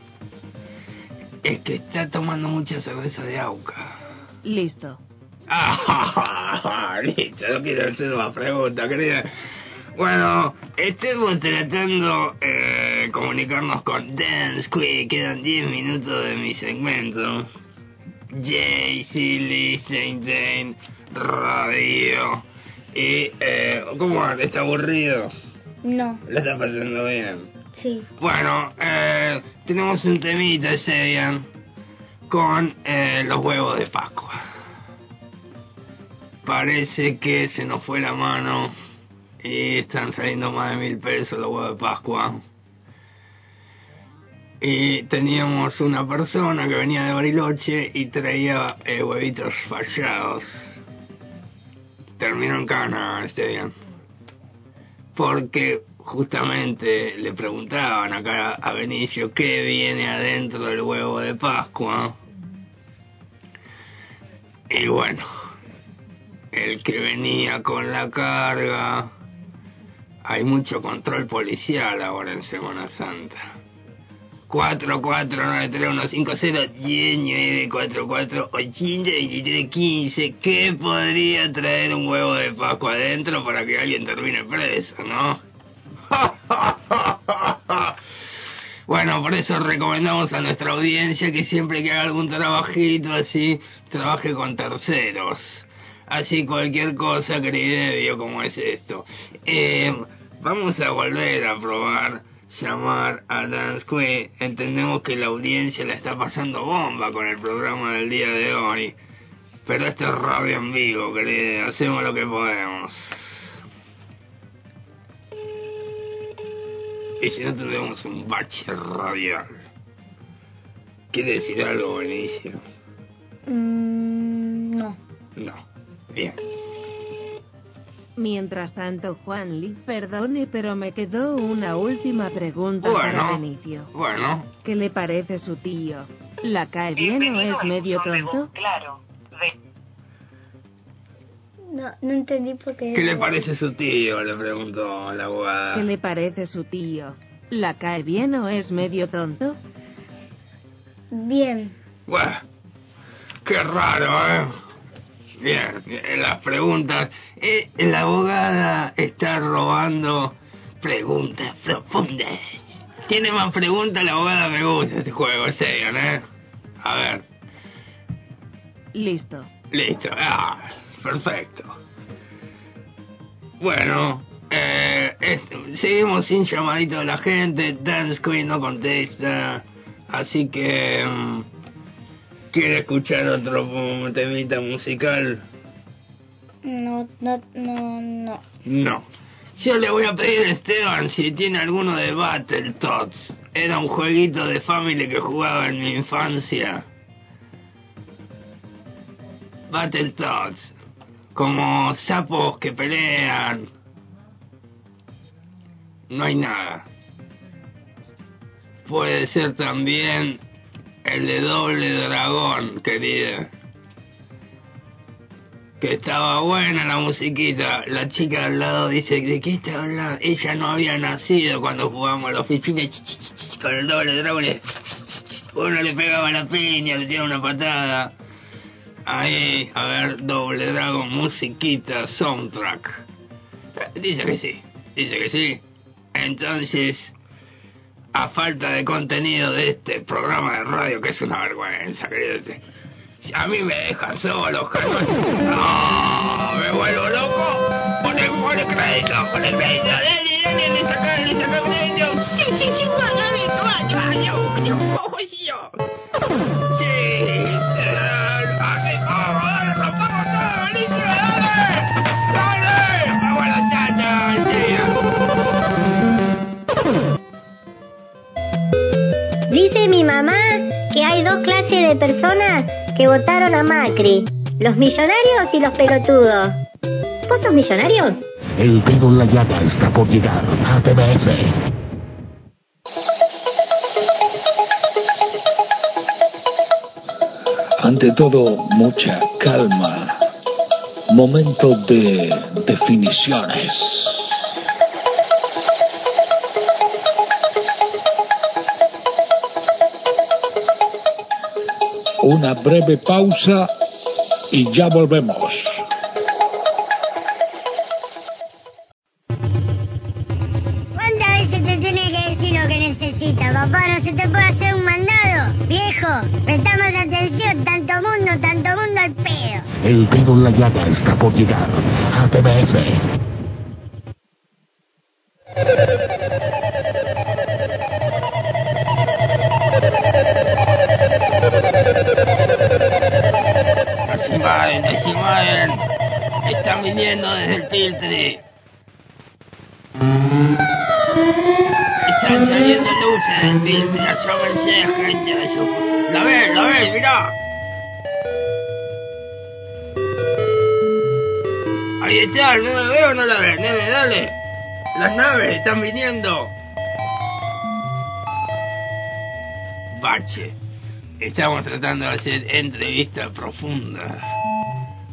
Es que está tomando mucha cerveza de Auca. Listo. Ah, listo, no quiero hacer más preguntas, querida. Bueno, estemos tratando eh, comunicarnos con Dance Quick. Quedan 10 minutos de mi segmento. JC Liechtenstein Radio. Y, eh, ¿cómo? ¿Está aburrido? No. ¿La está pasando bien? Sí. Bueno, eh, tenemos un temita, Sebian, con eh, los huevos de Pascua. Parece que se nos fue la mano y están saliendo más de mil pesos los huevos de Pascua. Y teníamos una persona que venía de Bariloche y traía eh, huevitos fallados. Terminó en cana, Esteban. Porque justamente le preguntaban acá a Benicio qué viene adentro del huevo de Pascua. Y bueno, el que venía con la carga Hay mucho control policial ahora en Semana Santa. 4493150 10 44 80 23 15 ¿Qué podría traer un huevo de Pascua adentro para que alguien termine preso, no? Bueno, por eso recomendamos a nuestra audiencia que siempre que haga algún trabajito así, trabaje con terceros. Así cualquier cosa, querido, como es esto. Eh, vamos a volver a probar llamar a Dance Queen. Entendemos que la audiencia la está pasando bomba con el programa del día de hoy. Pero esto es radio en vivo, querido. Hacemos lo que podemos. Y si no tendremos un bache radial. ¿Quiere decir algo, Benicio? Mm, no. No. Bien. Mientras tanto, Juan Lee, perdone, pero me quedó una última pregunta para Bueno. Benicio. Bueno. ¿Qué le parece su tío? ¿La cae bien o es medio tonto? Claro. No, no entendí por qué. ¿Qué le parece su tío? Le preguntó la abogada. ¿Qué le parece su tío? ¿La cae bien o es medio tonto? Bien. Bueno, qué raro, ¿eh? Bien, en las preguntas. Eh, la abogada está robando preguntas profundas. Tiene más preguntas la abogada, me gusta este juego, en serio, ¿eh? A ver, Listo. listo. Ah, perfecto. Bueno, eh, seguimos sin llamadito de la gente. Dance Queen no contesta. Así que... ¿Quiere escuchar otro temita musical? No, no, no, no. No. Yo le voy a pedir a Esteban si tiene alguno de Battletoads. Era un jueguito de Family que jugaba en mi infancia. Battletoads. Como sapos que pelean. No hay nada. Puede ser también el de doble dragón, querida. Que estaba buena la musiquita. La chica al lado dice, ¿de qué está hablando? Ella no había nacido cuando jugábamos a los fichines ch, ch, ch, ch, con el doble dragón. Uno le pegaba la piña, le tiraba una patada. Ahí, a ver, doble dragón, musiquita, soundtrack. Dice que sí, dice que sí. Entonces, a falta de contenido de este programa de radio, que es una vergüenza, querido. A mí me dejan solo, Carlos. ¡No! ¡Me vuelvo loco! ¡Pone, pone crédito! ¡Pone crédito! ¡Dale, dale! ¡Le saca, le saca crédito! ¡Sí, sí, sí! ¡Dale, toma, toma! ¡Yo, dos clases de personas que votaron a Macri, los millonarios y los pelotudos. ¿Vos sos millonario? El dedo en la llaga está por llegar a TBS. Ante todo, mucha calma. Momento de definiciones. Una breve pausa y ya volvemos. ¿Cuántas veces te tiene que decir lo que necesita, papá? ¿No se te puede hacer un mandado? Viejo, prestamos atención, tanto mundo, tanto mundo al pedo. El dedo en la llaga está por llegar a TBS. Naves están viniendo. Bache. Estamos tratando de hacer entrevista profunda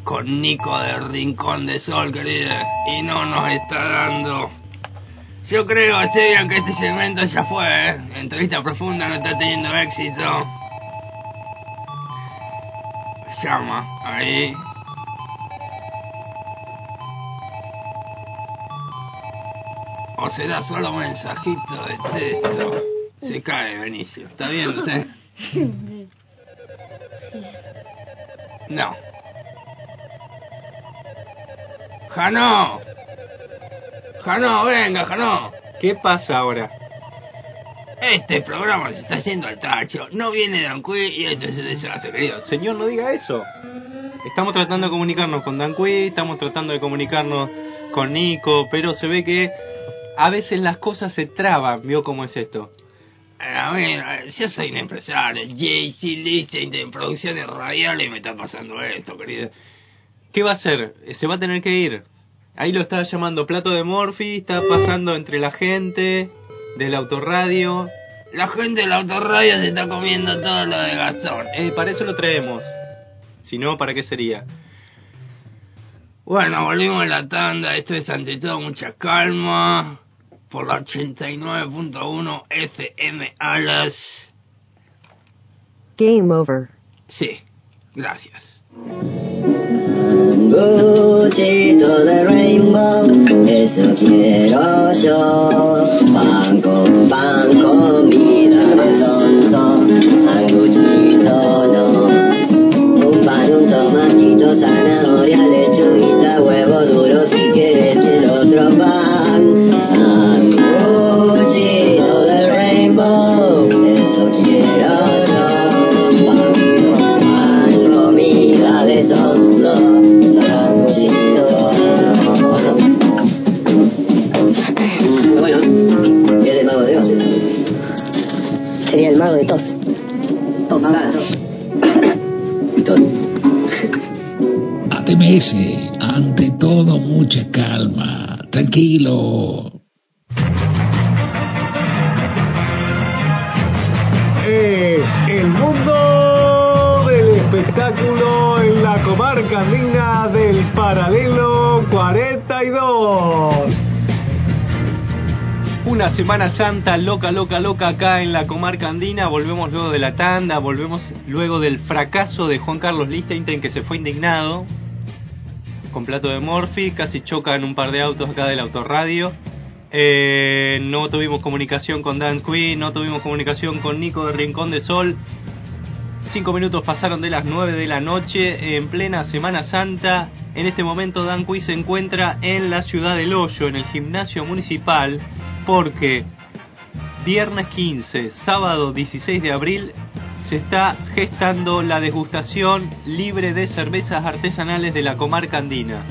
con Nico del Rincón de Sol, querida, y no nos está dando. Yo creo, Esteban, que este segmento ya fue. ¿eh? Entrevista profunda no está teniendo éxito. Llama, ahí. O será solo mensajito de texto. Se cae, Benicio. ¿Está bien usted? No. Jano. Jano, venga, Jano. ¿Qué pasa ahora? Este programa se está haciendo al tacho. No viene Danqui y esto es un desastre, querido. Señor, no diga eso. Estamos tratando de comunicarnos con Danqui, estamos tratando de comunicarnos con Nico, pero se ve que a veces las cosas se traban. ¿Vio cómo es esto? A ver, yo soy un empresario, JC Listing de producciones radiales y me está pasando esto, querido. ¿Qué va a hacer? Se va a tener que ir. Ahí lo está llamando Plato de Morphy, está pasando entre la gente del autorradio. La gente del autorradio se está comiendo todo lo de Gastón. Eh, para eso lo traemos. Si no, ¿para qué sería? Bueno, volvimos a la tanda. Esto es ante todo mucha calma. Por la 89.1 FM Alas. Game over. Sí, gracias. Buchito de Rainbow, eso quiero yo. Pan con pan, comida de sonso, sanguchito no. Un pan, un tomatito, zanahoria, lechuguita, huevo duro si quieres Ante todo mucha calma, tranquilo. Es el mundo del espectáculo en la comarca andina del paralelo 42. Una Semana Santa loca, loca, loca acá en la comarca andina. Volvemos luego de la tanda, volvemos luego del fracaso de Juan Carlos Lichtenstein que se fue indignado con plato de Morphy, casi choca en un par de autos acá del autorradio. Eh, no tuvimos comunicación con Dan Quinn, no tuvimos comunicación con Nico de Rincón de Sol. Cinco minutos pasaron de las nueve de la noche en plena Semana Santa. En este momento Dan Quinn se encuentra en la ciudad del Hoyo, en el gimnasio municipal, porque viernes 15, sábado 16 de abril, se está gestando la degustación libre de cervezas artesanales de la comarca andina.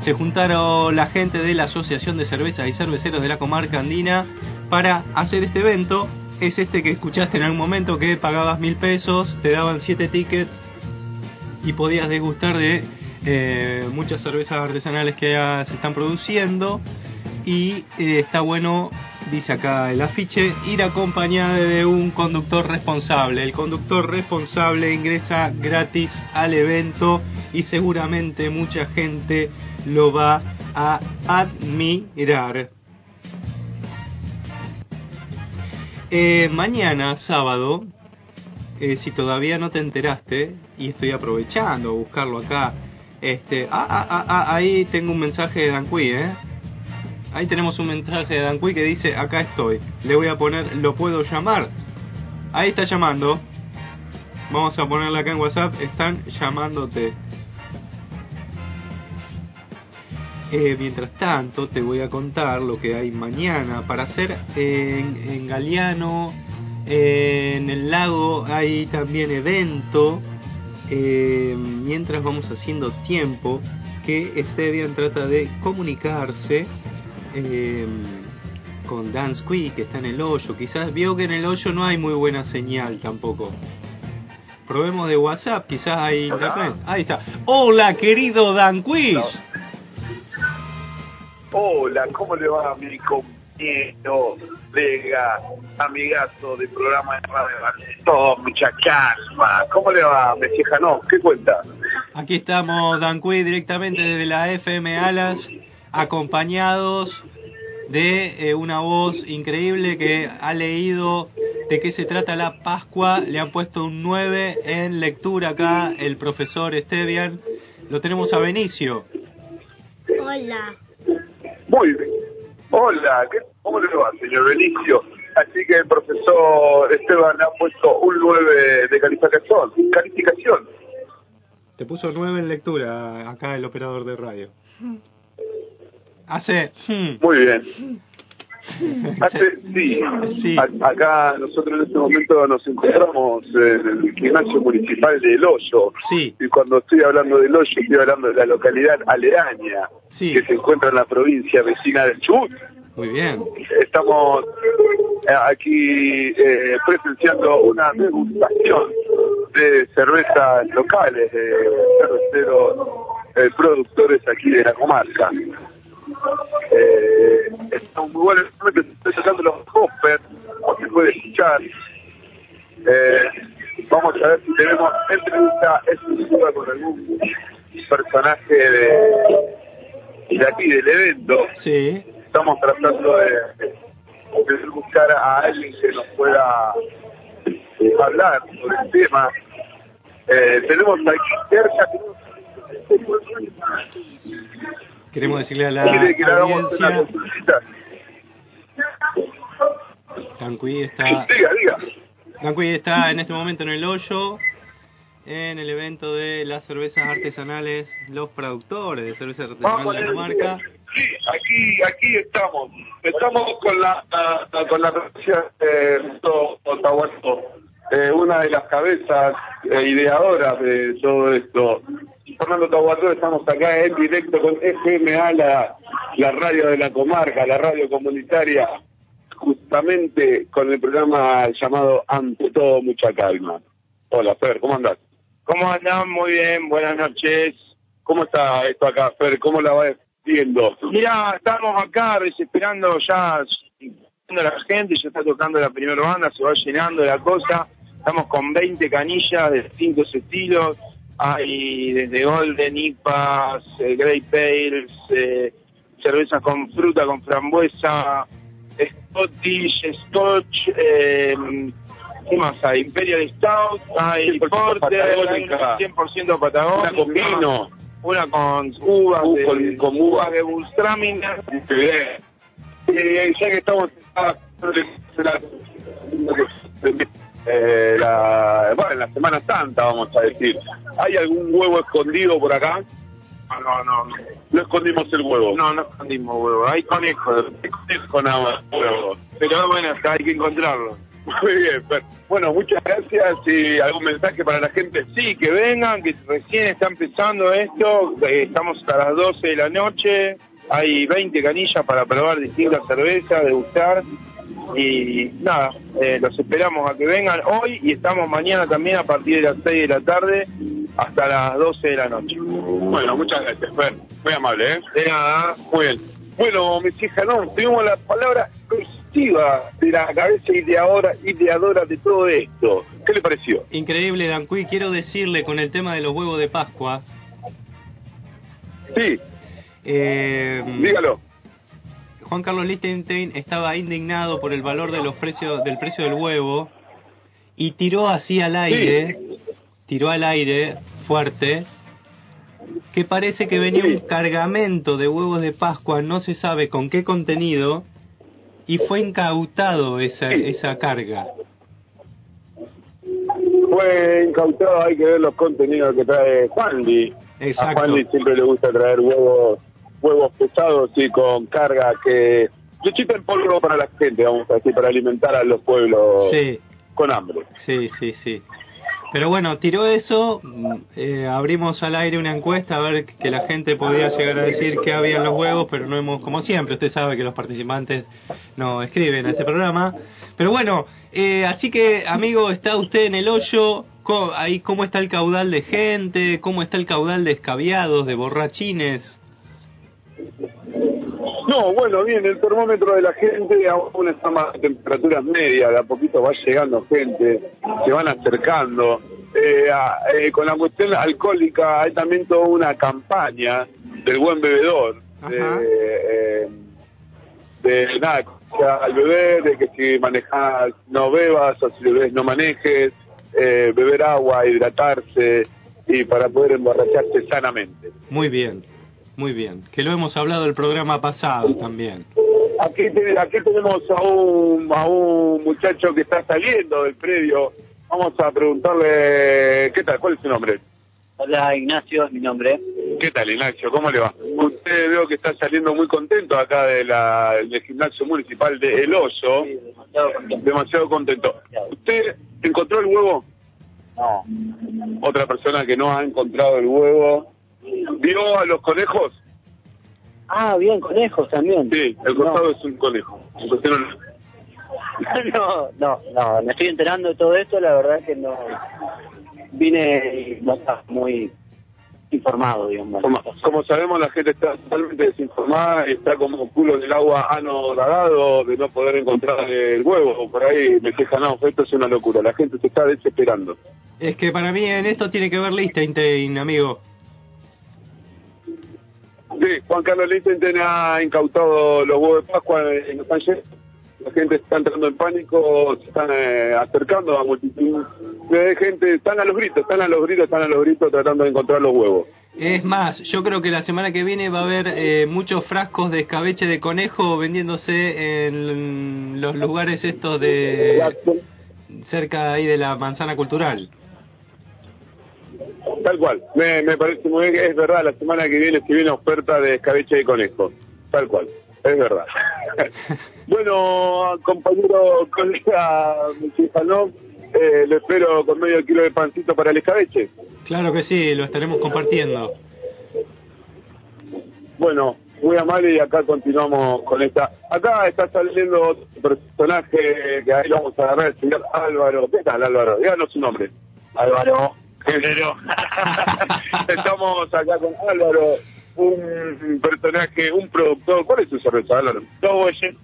Se juntaron la gente de la Asociación de Cervezas y Cerveceros de la comarca andina para hacer este evento. Es este que escuchaste en algún momento que pagabas mil pesos, te daban siete tickets y podías degustar de eh, muchas cervezas artesanales que se están produciendo. Y eh, está bueno, dice acá el afiche, ir acompañado de un conductor responsable. El conductor responsable ingresa gratis al evento y seguramente mucha gente lo va a admirar. Eh, mañana, sábado, eh, si todavía no te enteraste, y estoy aprovechando a buscarlo acá, este, ah, ah, ah, ahí tengo un mensaje de Danqui, ¿eh? Ahí tenemos un mensaje de Danqui que dice, acá estoy. Le voy a poner, lo puedo llamar. Ahí está llamando. Vamos a ponerle acá en WhatsApp, están llamándote. Eh, mientras tanto, te voy a contar lo que hay mañana para hacer en, en Galeano, eh, en el lago hay también evento. Eh, mientras vamos haciendo tiempo, que Estevian trata de comunicarse eh, con Dan Squee, que está en el hoyo. Quizás vio que en el hoyo no hay muy buena señal tampoco. Probemos de WhatsApp, quizás hay internet. Ahí está. Hola, querido Dan Quiz. Hola, ¿cómo le va mi compañero, colega, amigazo del programa de Radio Todo, mucha calma. ¿Cómo le va, Messi no ¿Qué cuenta? Aquí estamos, Dan Quiz, directamente desde la FM Alas, acompañados de eh, una voz increíble que ha leído de qué se trata la Pascua. Le han puesto un 9 en lectura acá el profesor Estevian. Lo tenemos a Benicio. Hola. Muy bien. Hola, ¿qué, ¿cómo le va, señor Benicio? Así que el profesor Esteban le ha puesto un 9 de calificación. Calificación. Te puso 9 en lectura acá el operador de radio. Hace... hmm. Muy bien. Hace, sí, A- acá nosotros en este momento nos encontramos en el gimnasio municipal de El Hoyo. Sí. Y cuando estoy hablando del Hoyo, estoy hablando de la localidad aledaña, Sí. que se encuentra en la provincia vecina de Chubut. Muy bien. Estamos eh, aquí eh, presenciando una degustación de cervezas locales, de cerveceros eh, productores aquí de la comarca. Eh, estamos muy buenos, se estoy tocando los hoppers, se puede escuchar. Eh, vamos a ver si tenemos entrevista exclusiva con algún personaje de, de aquí, del evento. Sí. Estamos tratando de, de buscar a alguien que nos pueda eh, hablar sobre el tema. Eh, tenemos aquí cerca, Queremos decirle a la audiencia... Tancuy está... Diga, diga. Tancuy está en este momento en el hoyo, en el evento de las cervezas artesanales, los productores de cervezas artesanales de la comarca. Sí, aquí, aquí estamos. Estamos con la, la- con la de Roberto Otahualco, eh, una de las cabezas eh, ideadoras de todo esto. Fernando Tahuató, estamos acá en directo con FMA, la, la radio de la comarca, la radio comunitaria, justamente con el programa llamado Ante todo mucha calma. Hola, Fer, ¿cómo andás? ¿Cómo andan? Muy bien, buenas noches. ¿Cómo está esto acá, Fer? ¿Cómo la vas viendo? Mira, estamos acá desesperando ya, a la gente, ya está tocando la primera banda, se va llenando la cosa. Estamos con 20 canillas de distintos estilos. Hay desde Golden, IPAs, eh, Grey Pales, eh, cervezas con fruta, con frambuesa, Scottish, Scotch, eh, ¿qué más hay? Imperial Stout, hay 100% Porter, hay patagónica. 100% patagónica. Una con vino. Una con uvas, Uh, de, con- con uvas. de bien. Eh, ya que estamos eh, la, bueno, en la Semana Santa, vamos a decir, ¿hay algún huevo escondido por acá? No, no, no. No escondimos el huevo. No, no escondimos huevo. Hay conejos. Hay conejo nada más, huevo. Pero bueno, acá hay que encontrarlo. Muy bien, Fer. Bueno, muchas gracias y algún mensaje para la gente. Sí, que vengan, que recién está empezando esto. eh, Estamos a las 12 de la noche. Hay 20 canillas para probar distintas cervezas, degustar. Y nada, eh, los esperamos a que vengan hoy y estamos mañana también a partir de las 6 de la tarde hasta las 12 de la noche. Bueno, muchas gracias, Fer. Muy amable, ¿eh? De nada. Muy bien. Bueno, mis hijas, no, tenemos la palabra exclusiva de la cabeza ideadora, ideadora de todo esto. ¿Qué le pareció? Increíble, Dancuy. Quiero decirle con el tema de los huevos de Pascua. Sí. Eh, Dígalo. Juan Carlos Lichtenstein estaba indignado por el valor de los precios del precio del huevo y tiró así al aire, tiró al aire fuerte que parece que venía un cargamento de huevos de Pascua, no se sabe con qué contenido y fue incautado esa esa carga. Fue incautado, hay que ver los contenidos que trae Juanli. Exacto. A Juanli siempre le gusta traer huevos huevos pesados y con carga que... Lechita en polvo para la gente, vamos a decir, para alimentar a los pueblos Sí. con hambre. Sí, sí, sí. Pero bueno, tiró eso, mm, eh, abrimos al aire una encuesta a ver que la gente podía llegar a decir qué había en los huevos, pero no hemos, como siempre, usted sabe que los participantes no escriben a este programa. Pero bueno, eh, así que amigo, está usted en el hoyo, Co- ahí cómo está el caudal de gente, cómo está el caudal de escabiados, de borrachines. No, bueno, bien, el termómetro de la gente aún está más temperaturas medias, de a poquito va llegando gente, se van acercando. Eh, a- eh, con la cuestión alcohólica hay también toda una campaña del buen bebedor. de, eh, de nada, al bebé, de que si manejas no bebas o si bebés no manejes, eh, beber agua, hidratarse y para poder emborracharse sanamente. Muy bien, muy bien. Que lo hemos hablado el programa pasado también. Aquí, aquí tenemos a un, a un muchacho que está saliendo del predio. Vamos a preguntarle, ¿qué tal? ¿Cuál es su nombre? Hola Ignacio, es mi nombre. ¿Qué tal, Ignacio? ¿Cómo le va? Usted veo que está saliendo muy contento acá de la, del gimnasio municipal de El Oso. demasiado contento. ¿Usted encontró el huevo? No. Otra persona que no ha encontrado el huevo. ¿Vio a los conejos? Ah, bien, conejos también. Sí, el costado es un conejo. No- No, no, me estoy enterando de todo esto, la verdad que no. Vine y no estaba muy informado, digamos. Como, como sabemos, la gente está totalmente desinformada y está como culo en el agua anodagado de no poder encontrar el huevo. Por ahí me quejan, no, esto es una locura. La gente se está desesperando. Es que para mí en esto tiene que ver Liechtenstein, amigo. Sí, Juan Carlos Lichtenstein ha incautado los huevos de Pascua en Los Ángeles. La gente está entrando en pánico, se están eh, acercando a multitud de gente, están a los gritos, están a los gritos, están a los gritos tratando de encontrar los huevos. Es más, yo creo que la semana que viene va a haber eh, muchos frascos de escabeche de conejo vendiéndose en los lugares estos de cerca ahí de la manzana cultural. Tal cual, me, me parece muy bien es verdad, la semana que viene se viene oferta de escabeche de conejo, tal cual, es verdad. bueno, compañero, colega Michifanov, eh, lo espero con medio kilo de pancito para el escabeche. Claro que sí, lo estaremos compartiendo. Bueno, muy amable y acá continuamos con esta. Acá está saliendo otro personaje que ahí lo vamos a agarrar, el señor Álvaro. ¿Qué tal, Álvaro? Díganos su nombre. Álvaro. Estamos acá con Álvaro, un personaje, un productor. ¿Cuál es su cerveza, Álvaro? No, oye.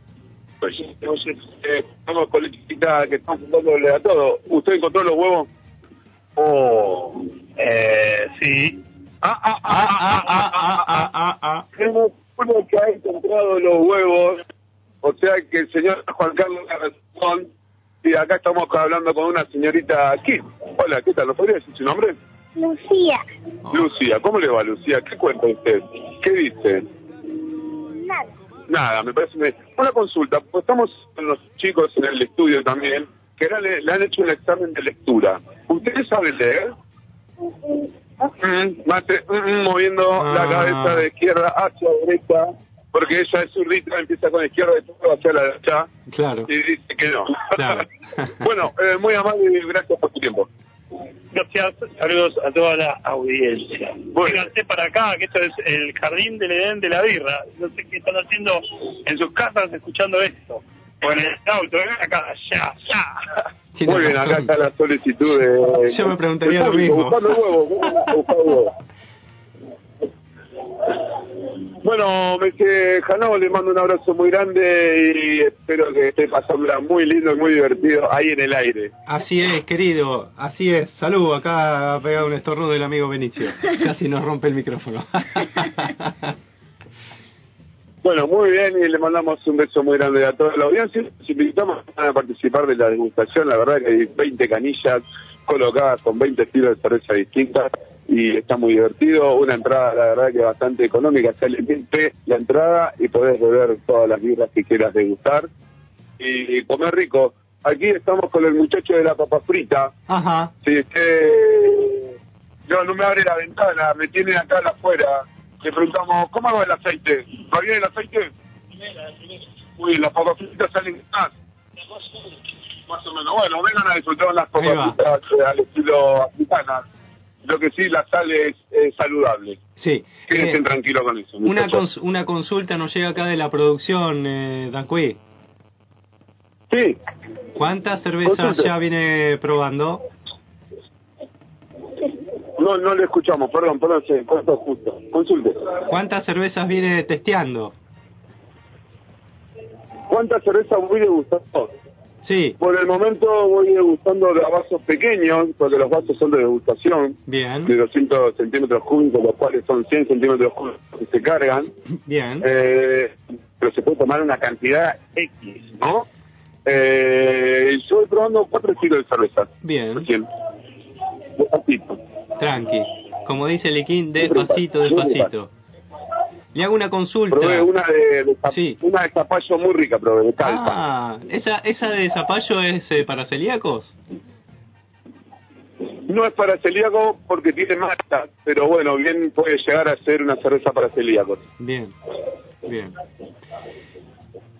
Eh, estamos con la chiquita que estamos dándole a todo. ¿Usted encontró los huevos? Oh, eh, sí. Ah, ah, ah, ah, ah, ah, ah, ah, ah. Tenemos uno que ha encontrado los huevos, o sea que el señor Juan Carlos la razón, y acá estamos hablando con una señorita aquí. Hola, ¿qué tal? ¿Lo podría decir su nombre? Lucía. Lucía, ¿cómo le va Lucía? ¿Qué cuenta usted? ¿Qué dice? Nada. Nada, me parece... me- Una consulta, pues estamos con los chicos en el estudio también, que le, le han hecho un examen de lectura. ¿Ustedes saben leer? Mm, mate, mm, mm, moviendo la Ah. cabeza de izquierda hacia derecha, porque ella es zurdita, empieza con la izquierda y después hacia la derecha, Claro. y dice que no. Claro. bueno, eh, muy amable y gracias por su tiempo. Gracias, saludos a toda la audiencia. Vénganse para acá, que esto es el jardín del Edén de la birra. No sé qué están haciendo en sus casas escuchando esto. O en el auto, ven acá, ya, ya. Muy bien, acá está la solicitud de... Yo me preguntaría lo mismo. Buscando huevo, buscando huevo. Bueno, Messi Janó, le mando un abrazo muy grande y espero que esté pasándola muy lindo y muy divertido ahí en el aire. Así es, querido, así es. Salud, acá ha pegado un estornudo del amigo Benicio. Casi nos rompe el micrófono. Bueno, muy bien y le mandamos un beso muy grande a toda la audiencia. Los invitamos a participar de la degustación. La verdad que hay 20 canillas colocadas con 20 estilos de cerveza distintas y está muy divertido. Una entrada, la verdad que bastante económica. Sale 20 la entrada y podés beber todas las birras que quieras degustar y comer rico. Aquí estamos con el muchacho de la papa frita. Ajá. Sí, que no, no me abre la ventana, me tiene acá afuera. Le preguntamos, ¿cómo va el aceite? ¿Va bien el aceite? Muy bien, las papas fritas salen más. Más o menos. Bueno, vengan a disfrutar las papas fritas eh, al estilo africanas. Lo que sí, la sal es, es saludable. Sí. Quédense Eh, tranquilos con eso. Una, cons- una consulta nos llega acá de la producción, eh, Danqui. Sí. ¿Cuántas cervezas Consulte. ya viene probando? No, no le escuchamos, perdón, perdón, sí, corto justo. Consulte. ¿Cuántas cervezas viene testeando? ¿Cuántas cervezas voy degustando? Sí. Por el momento voy degustando de a vasos pequeños, porque los vasos son de degustación, Bien, de 200 centímetros cúbicos, los cuales son 100 centímetros cúbicos que se cargan. bien. Eh, pero se puede tomar una cantidad X, ¿no? Eh, yo voy probando cuatro estilos de cerveza. Bien. Recién. Despacito. Tranqui. Como dice Liquín, despacito, despacito. Le hago una consulta. Probé una de, Sí. una de zapallo muy rica, probé, de calpa. Ah, ¿esa, esa de zapallo es eh, para celíacos? No es para celíaco porque tiene mata, pero bueno, bien puede llegar a ser una cerveza para celíacos. Bien, bien.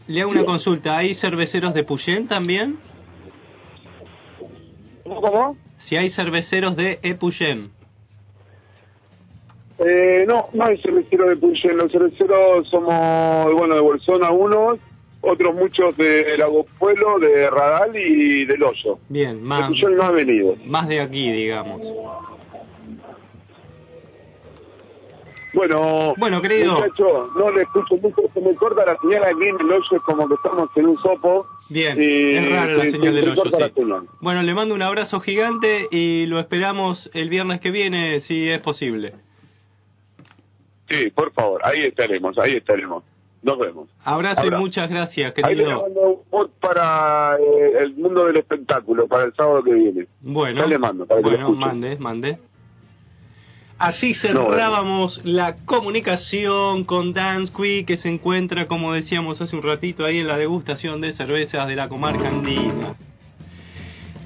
Le hago una consulta, ¿hay cerveceros de Puyén también? ¿Cómo, cómo? Si hay cerveceros de Epuyén. Eh, no, no hay cervecero de Puyén. Los cerveceros somos, bueno, de Bolsona unos, otros muchos de Lago Pueblo, de Radal y del Hoyo. Bien, De más, Puyén no ha venido. más de aquí, digamos. Bueno, Bueno, querido. muchacho, no le escucho mucho, se me corta la señal aquí en el Hoyo, es como que estamos en un sopo. Bien, y es rara la se- señal se del hoyo, sí. Bueno, le mando un abrazo gigante y lo esperamos el viernes que viene, si es posible. Sí, por favor, ahí estaremos, ahí estaremos. Nos vemos. Abrazo Abrazo. y muchas gracias, Ahí querido. mando un para eh, el mundo del espectáculo, para el sábado que viene. Bueno, Ya le mando, para que lo bueno, mande, mande. Así No, cerrábamos la comunicación con Dan Squee, que se encuentra, como decíamos hace un ratito, ahí en la degustación de cervezas de la comarca andina.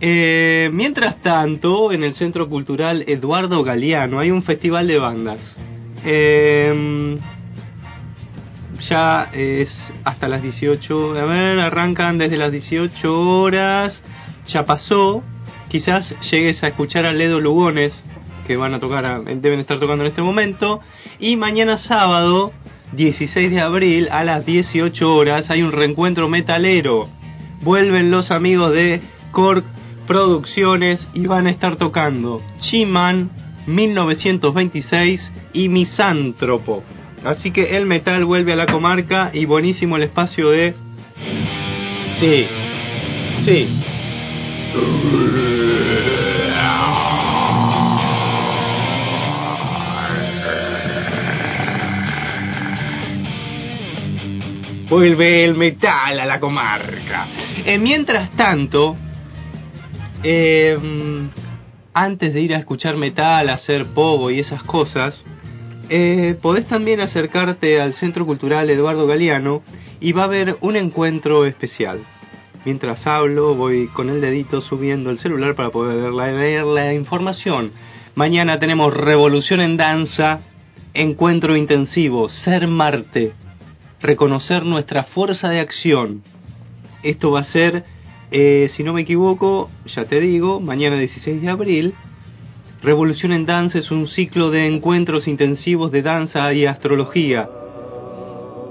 Eh, mientras tanto, en el Centro Cultural Eduardo Galeano hay un festival de bandas. Eh, ya es hasta las 18, a ver, arrancan desde las 18 horas, ya pasó, quizás llegues a escuchar a Ledo Lugones, que van a tocar, a- deben estar tocando en este momento, y mañana sábado, 16 de abril, a las 18 horas, hay un reencuentro metalero, vuelven los amigos de Cork Producciones y van a estar tocando Chiman 1926 y Misántropo. Así que el metal vuelve a la comarca y buenísimo el espacio de... Sí, sí. Vuelve el metal a la comarca. Eh, mientras tanto, eh, antes de ir a escuchar metal, hacer pogo y esas cosas, eh, podés también acercarte al Centro Cultural Eduardo Galeano y va a haber un encuentro especial. Mientras hablo, voy con el dedito subiendo el celular para poder ver la, ver la información. Mañana tenemos Revolución en Danza, Encuentro Intensivo, Ser Marte, reconocer nuestra fuerza de acción. Esto va a ser, eh, si no me equivoco, ya te digo, mañana 16 de abril. Revolución en Danza es un ciclo de encuentros intensivos de danza y astrología.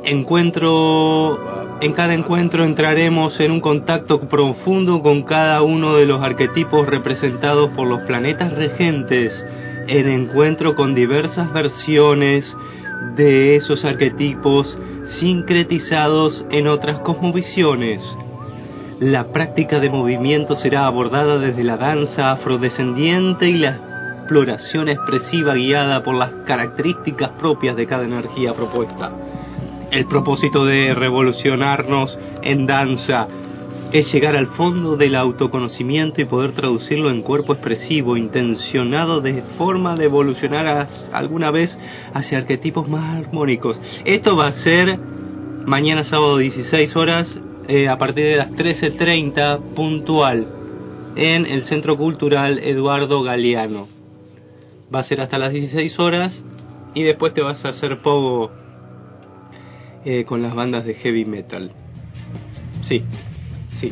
Encuentro, en cada encuentro entraremos en un contacto profundo con cada uno de los arquetipos representados por los planetas regentes, en encuentro con diversas versiones de esos arquetipos sincretizados en otras cosmovisiones. La práctica de movimiento será abordada desde la danza afrodescendiente y la exploración expresiva guiada por las características propias de cada energía propuesta. El propósito de revolucionarnos en danza es llegar al fondo del autoconocimiento y poder traducirlo en cuerpo expresivo, intencionado de forma de evolucionar alguna vez hacia arquetipos más armónicos. Esto va a ser mañana sábado 16 horas eh, a partir de las 13.30 puntual en el Centro Cultural Eduardo Galeano. Va a ser hasta las 16 horas y después te vas a hacer pogo eh, con las bandas de heavy metal. Sí, sí.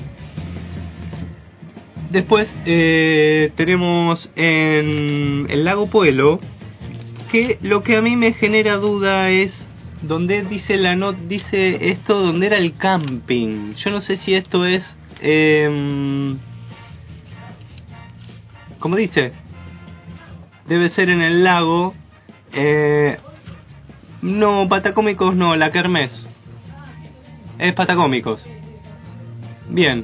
Después eh, tenemos en el lago Pueblo que lo que a mí me genera duda es donde dice la not dice esto donde era el camping. Yo no sé si esto es eh, como dice debe ser en el lago eh, no patacómicos no la kermés. Es patacómicos. Bien.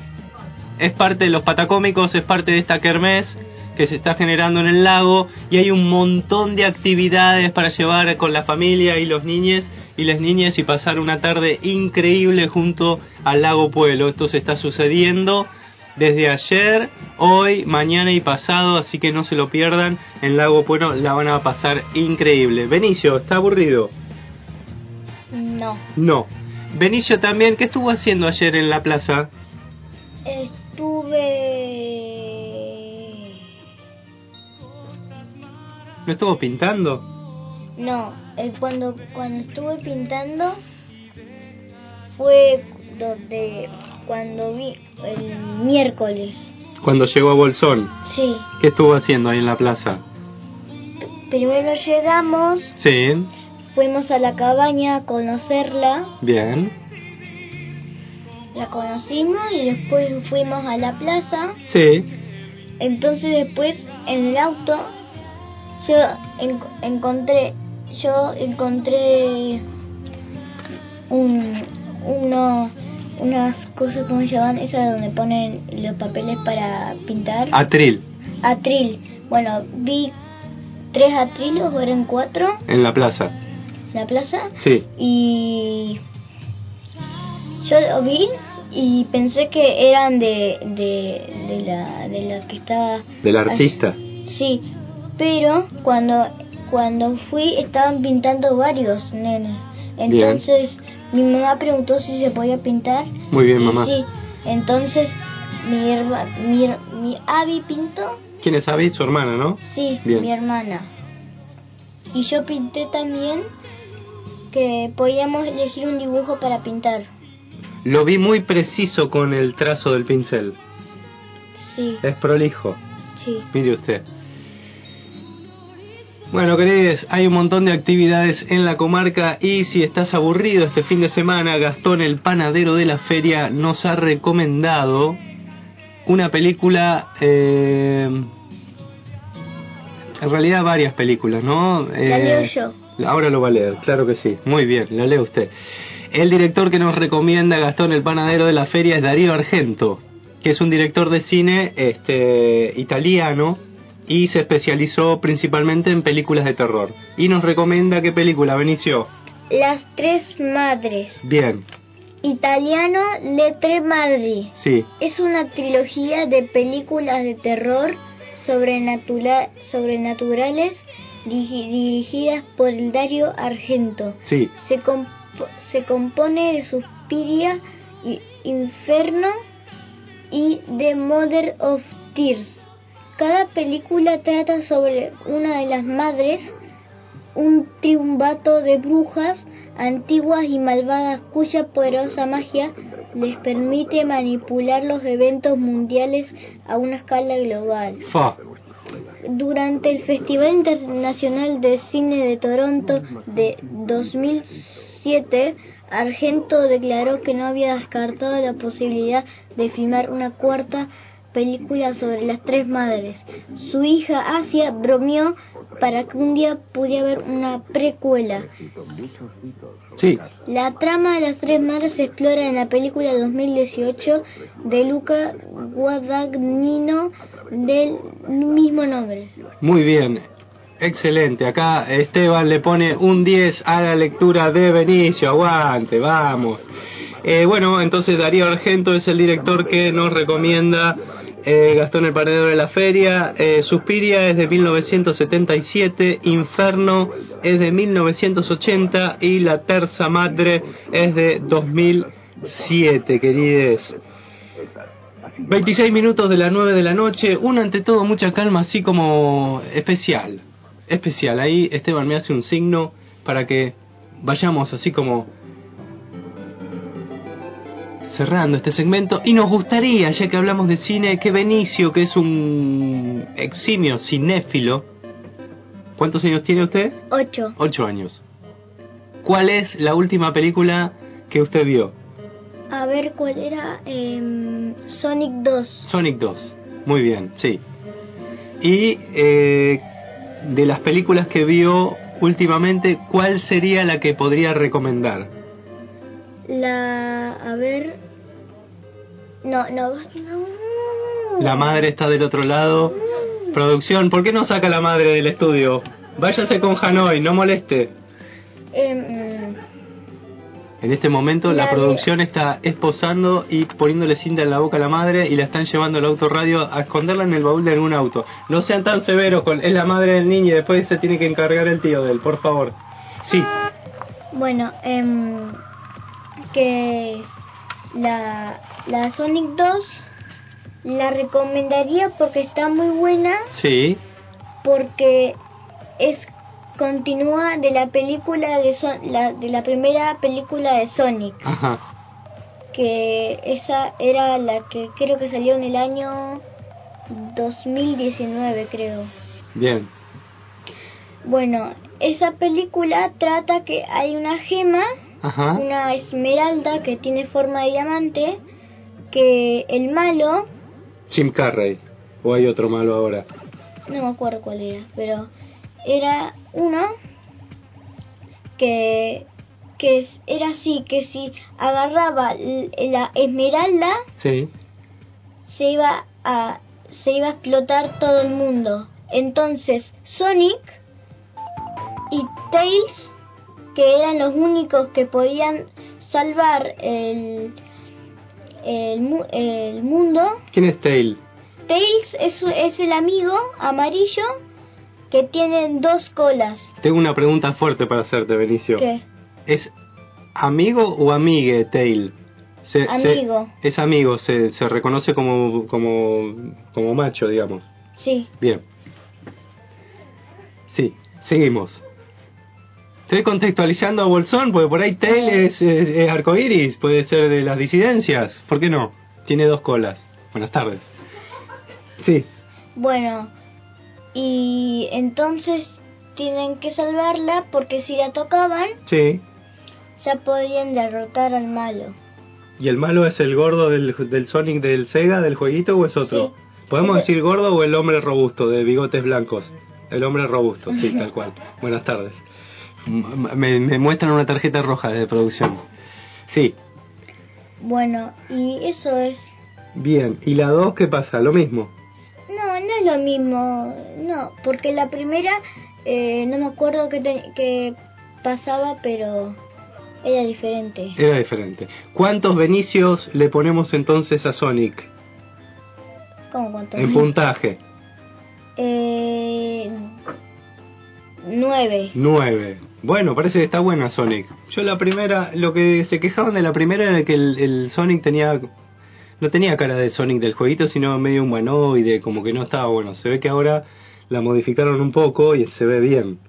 Es parte de los patacómicos es parte de esta kermés que se está generando en el lago y hay un montón de actividades para llevar con la familia y los niños y las niñas y pasar una tarde increíble junto al lago Pueblo. Esto se está sucediendo desde ayer, hoy, mañana y pasado, así que no se lo pierdan. En Lago Pueblo la van a pasar increíble. Benicio, ¿está aburrido? No. No. Benicio también, ¿qué estuvo haciendo ayer en la plaza? Estuve... ¿No estuvo pintando? No, eh, cuando, cuando estuve pintando fue donde cuando vi el miércoles. Cuando llegó a Bolsón. Sí. ¿Qué estuvo haciendo ahí en la plaza? Primero llegamos, Sí, fuimos a la cabaña a conocerla, bien. la conocimos y después fuimos a la plaza. Sí, Entonces después en el auto yo en- encontré yo encontré un uno unas cosas como se llaman esas donde ponen los papeles para pintar. Atril, atril. Bueno vi tres atriles o eran cuatro. En la plaza. en la plaza Sí, y yo lo vi y pensé que eran de de, de la de la que estaba del artista. Sí, pero cuando cuando fui estaban pintando varios nenes. Bien. Entonces mi mamá preguntó si se podía pintar. Muy bien, mamá. Sí, entonces mi herma, mi, mi Abby pintó. ¿Quién es Abby? Su hermana, ¿no? Sí, Bien. mi hermana. Y yo pinté también que podíamos elegir un dibujo para pintar. Lo vi muy preciso con el trazo del pincel. Sí, Es prolijo. sí. Mire usted. Bueno, queridos, hay un montón de actividades en la comarca y si estás aburrido este fin de semana, Gastón, el panadero de la feria, nos ha recomendado una película, eh, en realidad varias películas, ¿no? La Eh, leo yo. Ahora lo va a leer, claro que sí. Muy bien, la lee usted. El director que nos recomienda Gastón, el panadero de la feria, es Darío Argento, que es un director de cine este, italiano y se especializó principalmente en películas de terror. Y nos recomienda qué película, Benicio. Las tres madres. Bien, Italiano Le Tre Madri. sí, Es una trilogía de películas de terror sobrenatura- sobrenaturales dirigidas por el Dario Argento. sí. Se, comp- se compone de Suspiria, Inferno y The Mother of Tears. Cada película trata sobre una de las madres, un triunvato de brujas antiguas y malvadas cuya poderosa magia les permite manipular los eventos mundiales a una escala global. Fa. Durante el Festival Internacional de Cine de Toronto de 2007, Argento declaró que no había descartado la posibilidad de filmar una cuarta película sobre las tres madres. Su hija Asia bromeó para que un día pudiera haber una precuela. Sí, La trama de las tres madres se explora en la película 2018 de Luca Guadagnino del mismo nombre. muy bien. Excelente. Acá Esteban le pone un 10 a la lectura de Benicio. Aguante, vamos. Eh, bueno, entonces Darío Argento es el director que nos recomienda eh, Gastón el Paredero de la Feria. Eh, Suspiria es de 1977, Inferno es de 1980 y La Terza Madre es de 2007, querides. 26 minutos de las 9 de la noche, un ante todo mucha calma, así como especial. Especial, ahí Esteban me hace un signo para que vayamos así como cerrando este segmento y nos gustaría, ya que hablamos de cine, que Benicio, que es un eximio cinéfilo, ¿cuántos años tiene usted? Ocho. Ocho años. ¿Cuál es la última película que usted vio? A ver cuál era Em, Sonic 2. Sonic 2. Muy bien, sí. Y eh, de las películas que vio últimamente, ¿cuál sería la que podría recomendar? La a ver no no no. La madre está del otro lado. Producción, ¿por qué no saca la madre del estudio? Váyase con Hanoi, no moleste. Em, En este momento la La de- producción está esposando y poniéndole cinta en la boca a la madre y la están llevando al autorradio a esconderla en el baúl de algún auto. No sean tan severos con es la madre del niño y después se tiene que encargar el tío de él, por favor. Sí, Bueno, em, que la, la Sonic 2 la recomendaría porque está muy buena, sí, porque es continúa de la película de Son- la, de la primera película de Sonic, ajá. que esa era la que creo que salió en el año 2019, creo. Bien, Bueno, esa película trata que hay una gema ajá. una esmeralda que tiene forma de diamante que el malo Jim Carrey. O hay otro malo ahora. no me acuerdo cuál era pero era uno que que era así que si agarraba la esmeralda Sí, se iba a se iba a explotar todo el mundo entonces Sonic y Tails que eran los únicos que podían salvar el el, mu- el mundo ¿quién es Tail? Tails es, es el amigo amarillo que tiene dos colas Tengo una pregunta fuerte para hacerte, Benicio. ¿Qué? ¿Es amigo o amigue Tail? Se- se- Amigo. es amigo, se, se reconoce como, como, como macho, digamos. sí Bien. Sí, seguimos. Estoy contextualizando a Bolsón, porque por ahí Tail es, es, es arcoíris, puede ser de las disidencias. ¿Por qué no? Tiene dos colas. Buenas tardes. Sí, Bueno, y entonces tienen que salvarla porque si la tocaban sí. ya podrían derrotar al malo. ¿Y el malo es el gordo del, del Sonic del Sega, del jueguito, o es otro? ¿Podemos Ese- decir gordo o el hombre robusto, de bigotes blancos? El hombre robusto, sí, tal cual. Buenas tardes. Me, me muestran una tarjeta roja de producción. Sí, Bueno, y eso es... bien. ¿Y la 2 qué pasa? Lo mismo. No, no es lo mismo, no, porque la primera eh, no me acuerdo qué, te- qué pasaba, pero era diferente. Era diferente. ¿Cuántos Benicios le ponemos entonces a Sonic? ¿Cómo cuánto? En puntaje. Eh, nueve. 9. Bueno, parece que está buena Sonic. Yo la primera, lo que se quejaban de la primera era que el, el Sonic tenía, no tenía cara de Sonic del jueguito, sino medio humanoide, como que no estaba bueno. Se ve que ahora la modificaron un poco y se ve bien.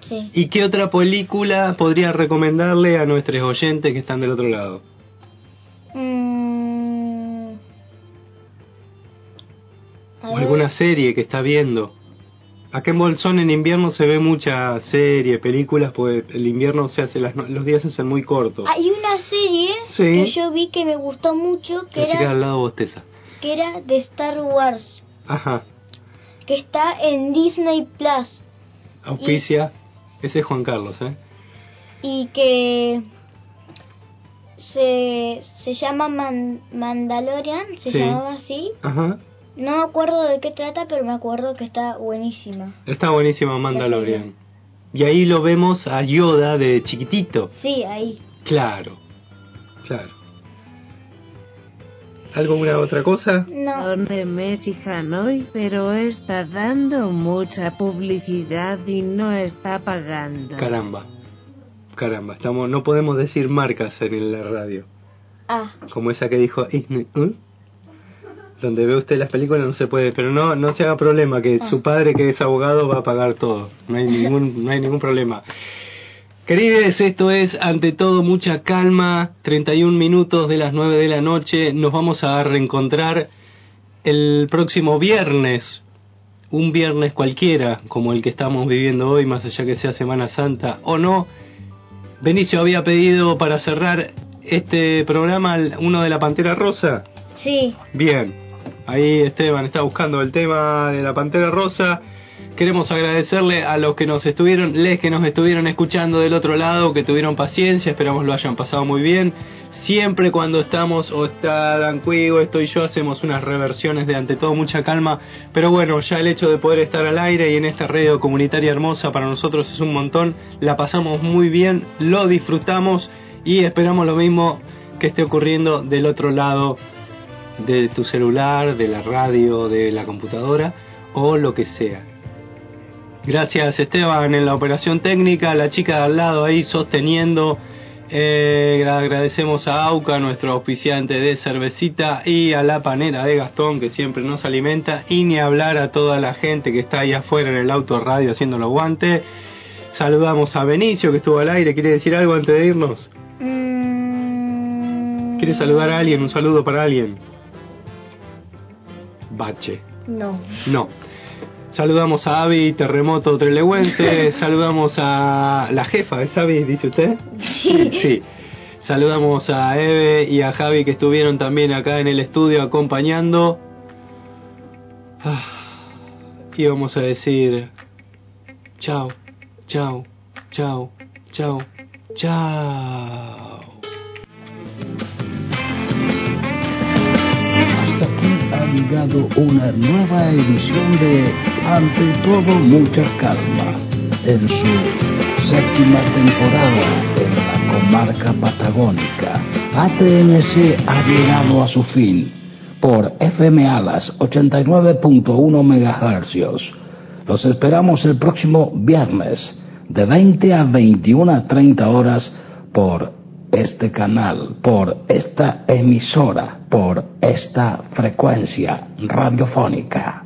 Sí. ¿Y qué otra película podría recomendarle a nuestros oyentes que están del otro lado? Mm, ¿O alguna serie que está viendo? Acá en Bolsón en invierno se ve mucha serie, películas, pues el invierno se hace, las los días se hacen muy cortos. Hay una serie Sí. que yo vi que me gustó mucho, que La chica de era, al lado bosteza. que era de Star Wars, Ajá. que está en Disney Plus Auspicia. Ese es Juan Carlos, ¿eh? y que se, se llama Man- Mandalorian, se Sí. llamaba así. Ajá. No me acuerdo de qué trata, pero me acuerdo que está buenísima. Está buenísima Mandalorian. Y ahí lo vemos a Yoda de chiquitito. Sí, ahí. Claro. Claro. ¿Alguna otra cosa? No. Donde Messi Hanoi, pero está dando mucha publicidad y no está pagando. Caramba. Caramba, estamos no podemos decir marcas en la radio. Ah, Como esa que dijo Disney, ¿eh? Donde ve usted las películas no se puede, pero no no se haga problema que Ah. su padre que es abogado va a pagar todo. No hay ningún no hay ningún problema. Queridos, esto es ante todo mucha calma, 31 minutos de las 9 de la noche, nos vamos a reencontrar el próximo viernes, un viernes cualquiera, como el que estamos viviendo hoy, más allá que sea Semana Santa o no. Benicio había pedido para cerrar este programa al- uno de la Pantera Rosa. sí. Bien, ahí Esteban está buscando el tema de la Pantera Rosa. Queremos agradecerle a los que nos estuvieron, les que nos estuvieron escuchando del otro lado, que tuvieron paciencia, esperamos lo hayan pasado muy bien. Siempre cuando estamos, o está Dan Cuigo, estoy yo, hacemos unas reversiones de ante todo mucha calma. Pero bueno, ya el hecho de poder estar al aire y en esta radio comunitaria hermosa para nosotros es un montón. La pasamos muy bien, lo disfrutamos Y esperamos lo mismo que esté ocurriendo del otro lado de tu celular, de la radio, de la computadora o lo que sea. Gracias Esteban en la operación técnica, la chica de al lado ahí sosteniendo. Eh, agradecemos a AUCA, nuestro auspiciante de cervecita, y a la panera de Gastón que siempre nos alimenta, y ni hablar a toda la gente que está ahí afuera en el auto radio haciendo los guantes. Saludamos a Benicio que estuvo al aire, ¿quiere decir algo antes de irnos? ¿Quiere saludar a alguien? Un saludo para alguien. Bache. No. No. Saludamos a Avi Terremoto Trelehuente, saludamos a la jefa, ¿es Avi, dice usted? Sí. Sí. Saludamos a Eve y a Javi que estuvieron también acá en el estudio acompañando. Ah, y vamos a decir chao, chao, chao, chao, chao. Llegado una nueva edición de Ante todo mucha calma en su séptima temporada en la comarca patagónica. ATMC ha llegado a su fin por FM Alas 89.1 MHz. Los esperamos el próximo viernes de 20 a 21 a 30 horas por este canal, por esta emisora, por esta frecuencia radiofónica.